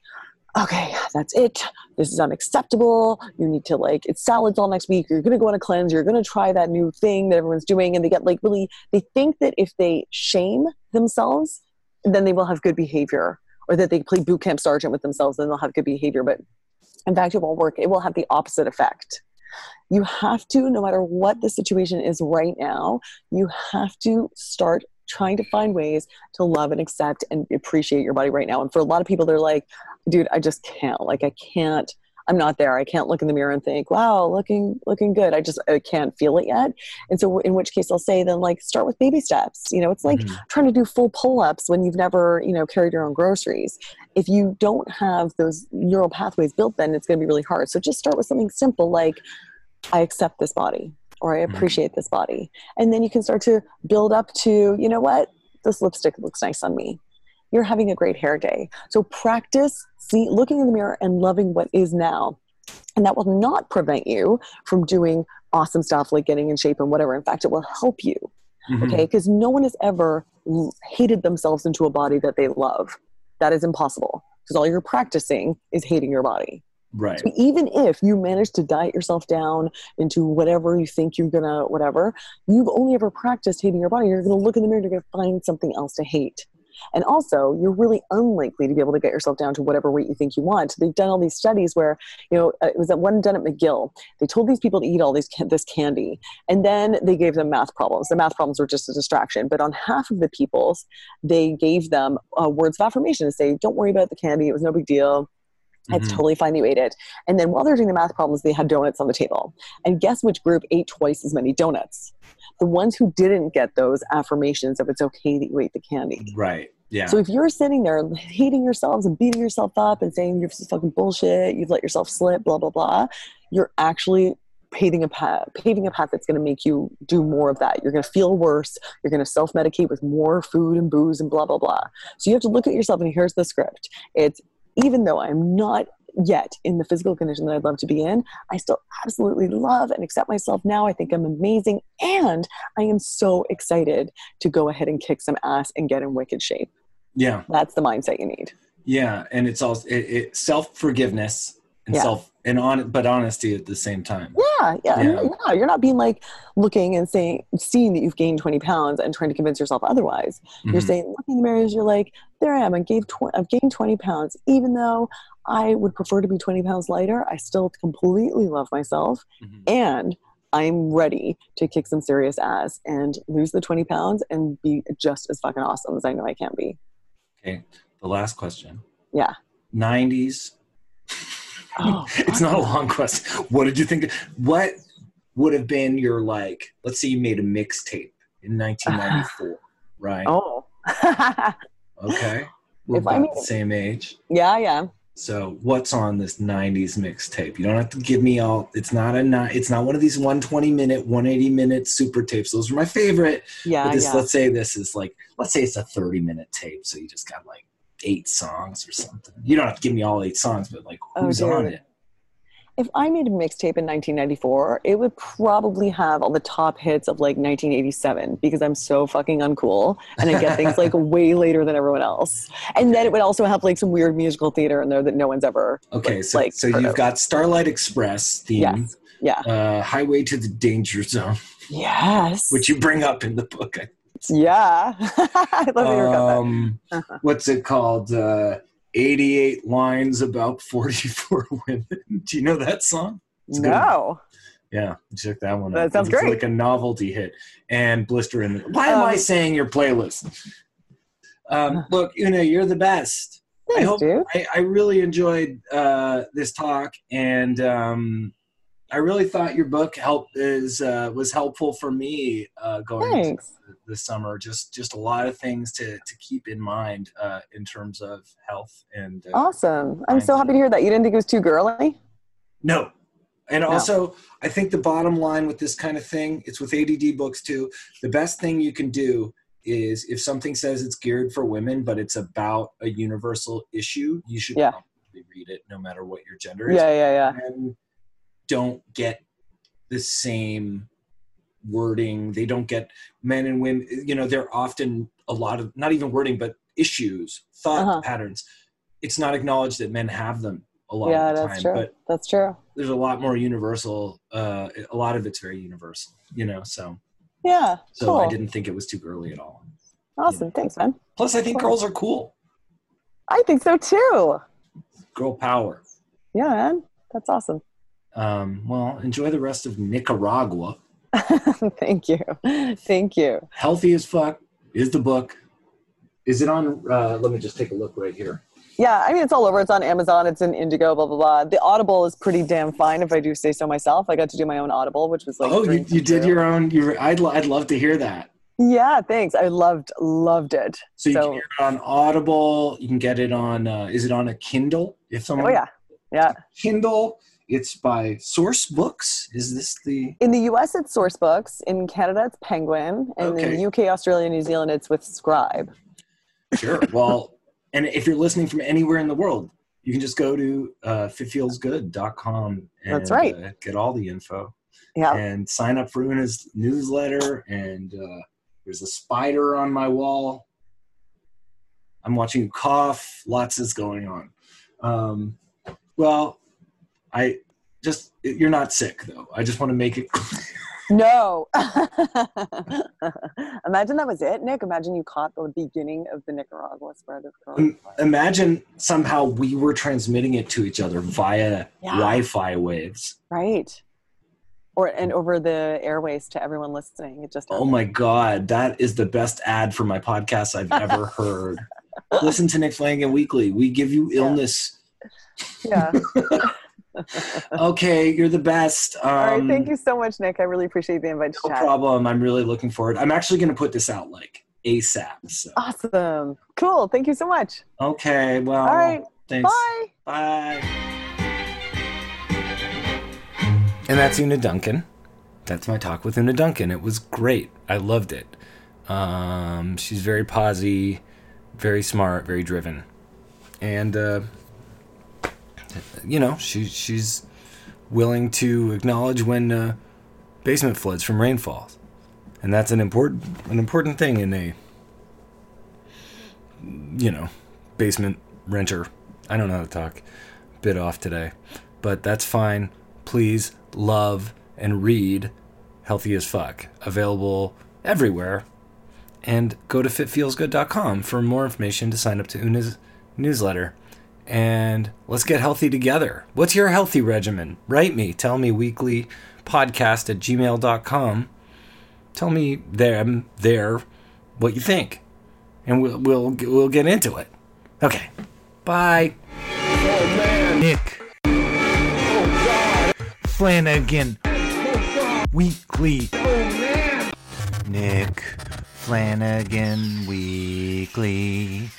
okay, that's it. This is unacceptable. You need to like, it's salads all next week. You're going to go on a cleanse. You're going to try that new thing that everyone's doing. And they get like really, they think that if they shame themselves, then they will have good behavior or that they play boot camp sergeant with themselves and they'll have good behavior. But in fact, it won't work. It will have the opposite effect. You have to, no matter what the situation is right now, you have to start trying to find ways to love and accept and appreciate your body right now. And for a lot of people, they're like, dude, I just can't. Like, I can't. I'm not there. I can't look in the mirror and think, "Wow, looking looking good." I just I can't feel it yet. And so, in which case, I'll say then like start with baby steps. You know, it's like Mhm. trying to do full pull-ups when you've never you know carried your own groceries if you don't have those neural pathways built then it's going to be really hard so just start with something simple like i accept this body or i Mhm. appreciate this body and then you can start to build up to you know what this lipstick looks nice on me you're having a great hair day. So practice see looking in the mirror and loving what is now. And that will not prevent you from doing awesome stuff like getting in shape and whatever. In fact it will help you Mhm. okay? Because no one has ever hated themselves into a body that they love. That is impossible because all you're practicing is hating your body. Right. so even if you manage to diet yourself down into whatever you think you're gonna whatever you've only ever practiced hating your body. You're gonna look in the mirror and you're gonna find something else to hate and also you're really unlikely to be able to get yourself down to whatever weight you think you want. They've done all these studies where you know uh, it was that one done at mcgill. They told these people to eat all these this candy and then they gave them math problems. The math problems were just a distraction. But on half of the people's they gave them uh, words of affirmation to say don't worry about the candy. It was no big deal it's Mhm. totally fine you ate it and then while they're doing the math problems they had donuts on the table and guess which group ate twice as many donuts the ones who didn't get those affirmations of it's okay that you ate the candy Right. Yeah. so if you're sitting there hating yourselves and beating yourself up and saying you're just fucking bullshit, you've let yourself slip, blah blah blah, you're actually paving a path, paving a path that's going to make you do more of that. You're going to feel worse. You're going to self medicate with more food and booze and blah blah blah. So you have to look at yourself and here's the script. It's even though I'm not yet in the physical condition that I'd love to be in, I still absolutely love and accept myself now. I think I'm amazing, and I am so excited to go ahead and kick some ass and get in wicked shape. yeah. That's the mindset you need. Yeah. And it's all it, it, self forgiveness and Yeah. self and on but honesty at the same time. Yeah, yeah, Yeah. yeah. You're not being like looking and saying, seeing that you've gained 20 pounds and trying to convince yourself otherwise. You're Mhm. saying, looking in the mirror, you're like, there I am. I gave tw- I've gained 20 pounds. Even though I would prefer to be 20 pounds lighter, I still completely love myself. Mhm. And I'm ready to kick some serious ass and lose the 20 pounds and be just as fucking awesome as I know I can be. Okay. The last question. Yeah. 90s. Oh, it's not a long question. What did you think? What would have been your like? Let's say you made a mixtape in 1994, right? Oh. Okay. We're If I about mean- the same age. yeah, yeah. So what's on this 90s mixtape? You don't have to give me all it's not a it's not one of these 120 minute, 180 minute super tapes. Those are my favorite. Yeah, but this yeah. let's say this is like let's say it's a 30 minute tape, so you just got like eight songs or something. You don't have to give me all eight songs, but like Oh, who's on it? If I made a mixtape in 1994, it would probably have all the top hits of like 1987 because I'm so fucking uncool and I get things like way later than everyone else. And then it would also have like some weird musical theater in there that no one's ever. Okay, so like, so you've of. got Starlight Express theme, Yes. Yeah. uh, Highway to the Danger Zone, Yes. which you bring up in the book. I yeah. I love that you got that. um, what's it called? Uh, 88 lines about 44 women. Do you know that song? it's good. No. Yeah, check that one That out. sounds it's great. like a novelty hit. And Blister in the. Why am I Um, saying your playlist? Um, look, Oonagh, you're the best. I Thanks, hope dude. I, I really enjoyed uh, this talk, and um, I really thought your book help is uh, was helpful for me uh, going into Thanks. this summer. Just just a lot of things to to keep in mind uh, in terms of health and uh, Awesome. I'm so happy to hear that. You didn't think it was too girly? no. And No. also, I think the bottom line with this kind of thing, it's with ADD books too. The best thing you can do is if something says it's geared for women, but it's about a universal issue, you should Yeah. read it no matter what your gender is. Yeah, yeah, yeah. men don't get the same wording. They don't get men and women. You know, they're often a lot of not even wording, but issues, thought Uh-huh. patterns. It's not acknowledged that men have them a lot Yeah, of the that's time, true. but That's true. there's a lot more universal. Uh, a lot of it's very universal. You know, so Yeah. so cool. I didn't think it was too girly at all. Awesome. Thanks, man. Plus, I think Cool. girls are cool. I think so too. Girl power. Yeah, man. That's awesome. Um, well, enjoy the rest of Nicaragua. Thank you. Thank you. Healthy as fuck is the book. Is it on? Uh, let me just take a look right here. Yeah, I mean, it's all over. It's on Amazon. It's in Indigo, blah, blah, blah. The Audible is pretty damn fine, if I do say so myself. I got to do my own Audible, which was like. oh, you, you did your own. You, I'd, I'd love to hear that. Yeah, thanks. I loved, loved it. So you So- can hear it on Audible. You can get it on. Uh, is it on a Kindle? If someone Oh, yeah. Yeah. Kindle. It's by Sourcebooks. Is this the? In the US, it's Sourcebooks. In Canada, it's Penguin. And in the UK, Australia, New Zealand, it's with Scribe. Sure. well, and if you're listening from anywhere in the world, you can just go to uh, fitfeelsgood.com and That's right. uh, get all the info Yeah. and sign up for Oonagh's newsletter. And uh, there's a spider on my wall. I'm watching you cough. Lots is going on. Um, well, I just you're not sick though. I just want to make it. No. Imagine that was it, Nick. Imagine you caught the beginning of the Nicaragua spread of coronavirus. Imagine somehow we were transmitting it to each other via Yeah. Wi-Fi waves. Right. Or and over the airways to everyone listening. It just Oh my god, that is the best ad for my podcast I've ever heard. Listen to Nick Flanagan Weekly. We give you Yeah. illness. yeah. Okay, you're the best. Um, All right. Thank you so much, Nick. I really appreciate the invite to No chat. problem. I'm really looking forward. I'm actually going to put this out like ASAP. So. Awesome. Cool. Thank you so much. Okay, well, All right. thanks. Bye. Bye. And that's Oonagh Duncan. That's my talk with Oonagh Duncan. It was great. I loved it. Um, she's very posy, very smart, very driven, and uh, you know she she's willing to acknowledge when uh, basement floods from rainfalls, and that's an important an important thing in a you know basement renter. I don't know how to talk. Bit off today, but that's fine. Please love and read Healthy as Fuck. Available everywhere. And go to fitfeelsgood.com for more information to sign up to Oonagh's newsletter. And let's get healthy together. What's your healthy regimen? Write me. Tell me weekly podcast at gmail.com. Tell me there, um, there what you think. And we'll, we'll, we'll get into it. Okay. Bye. Nick Flanagan Weekly Nick Flanagan Weekly.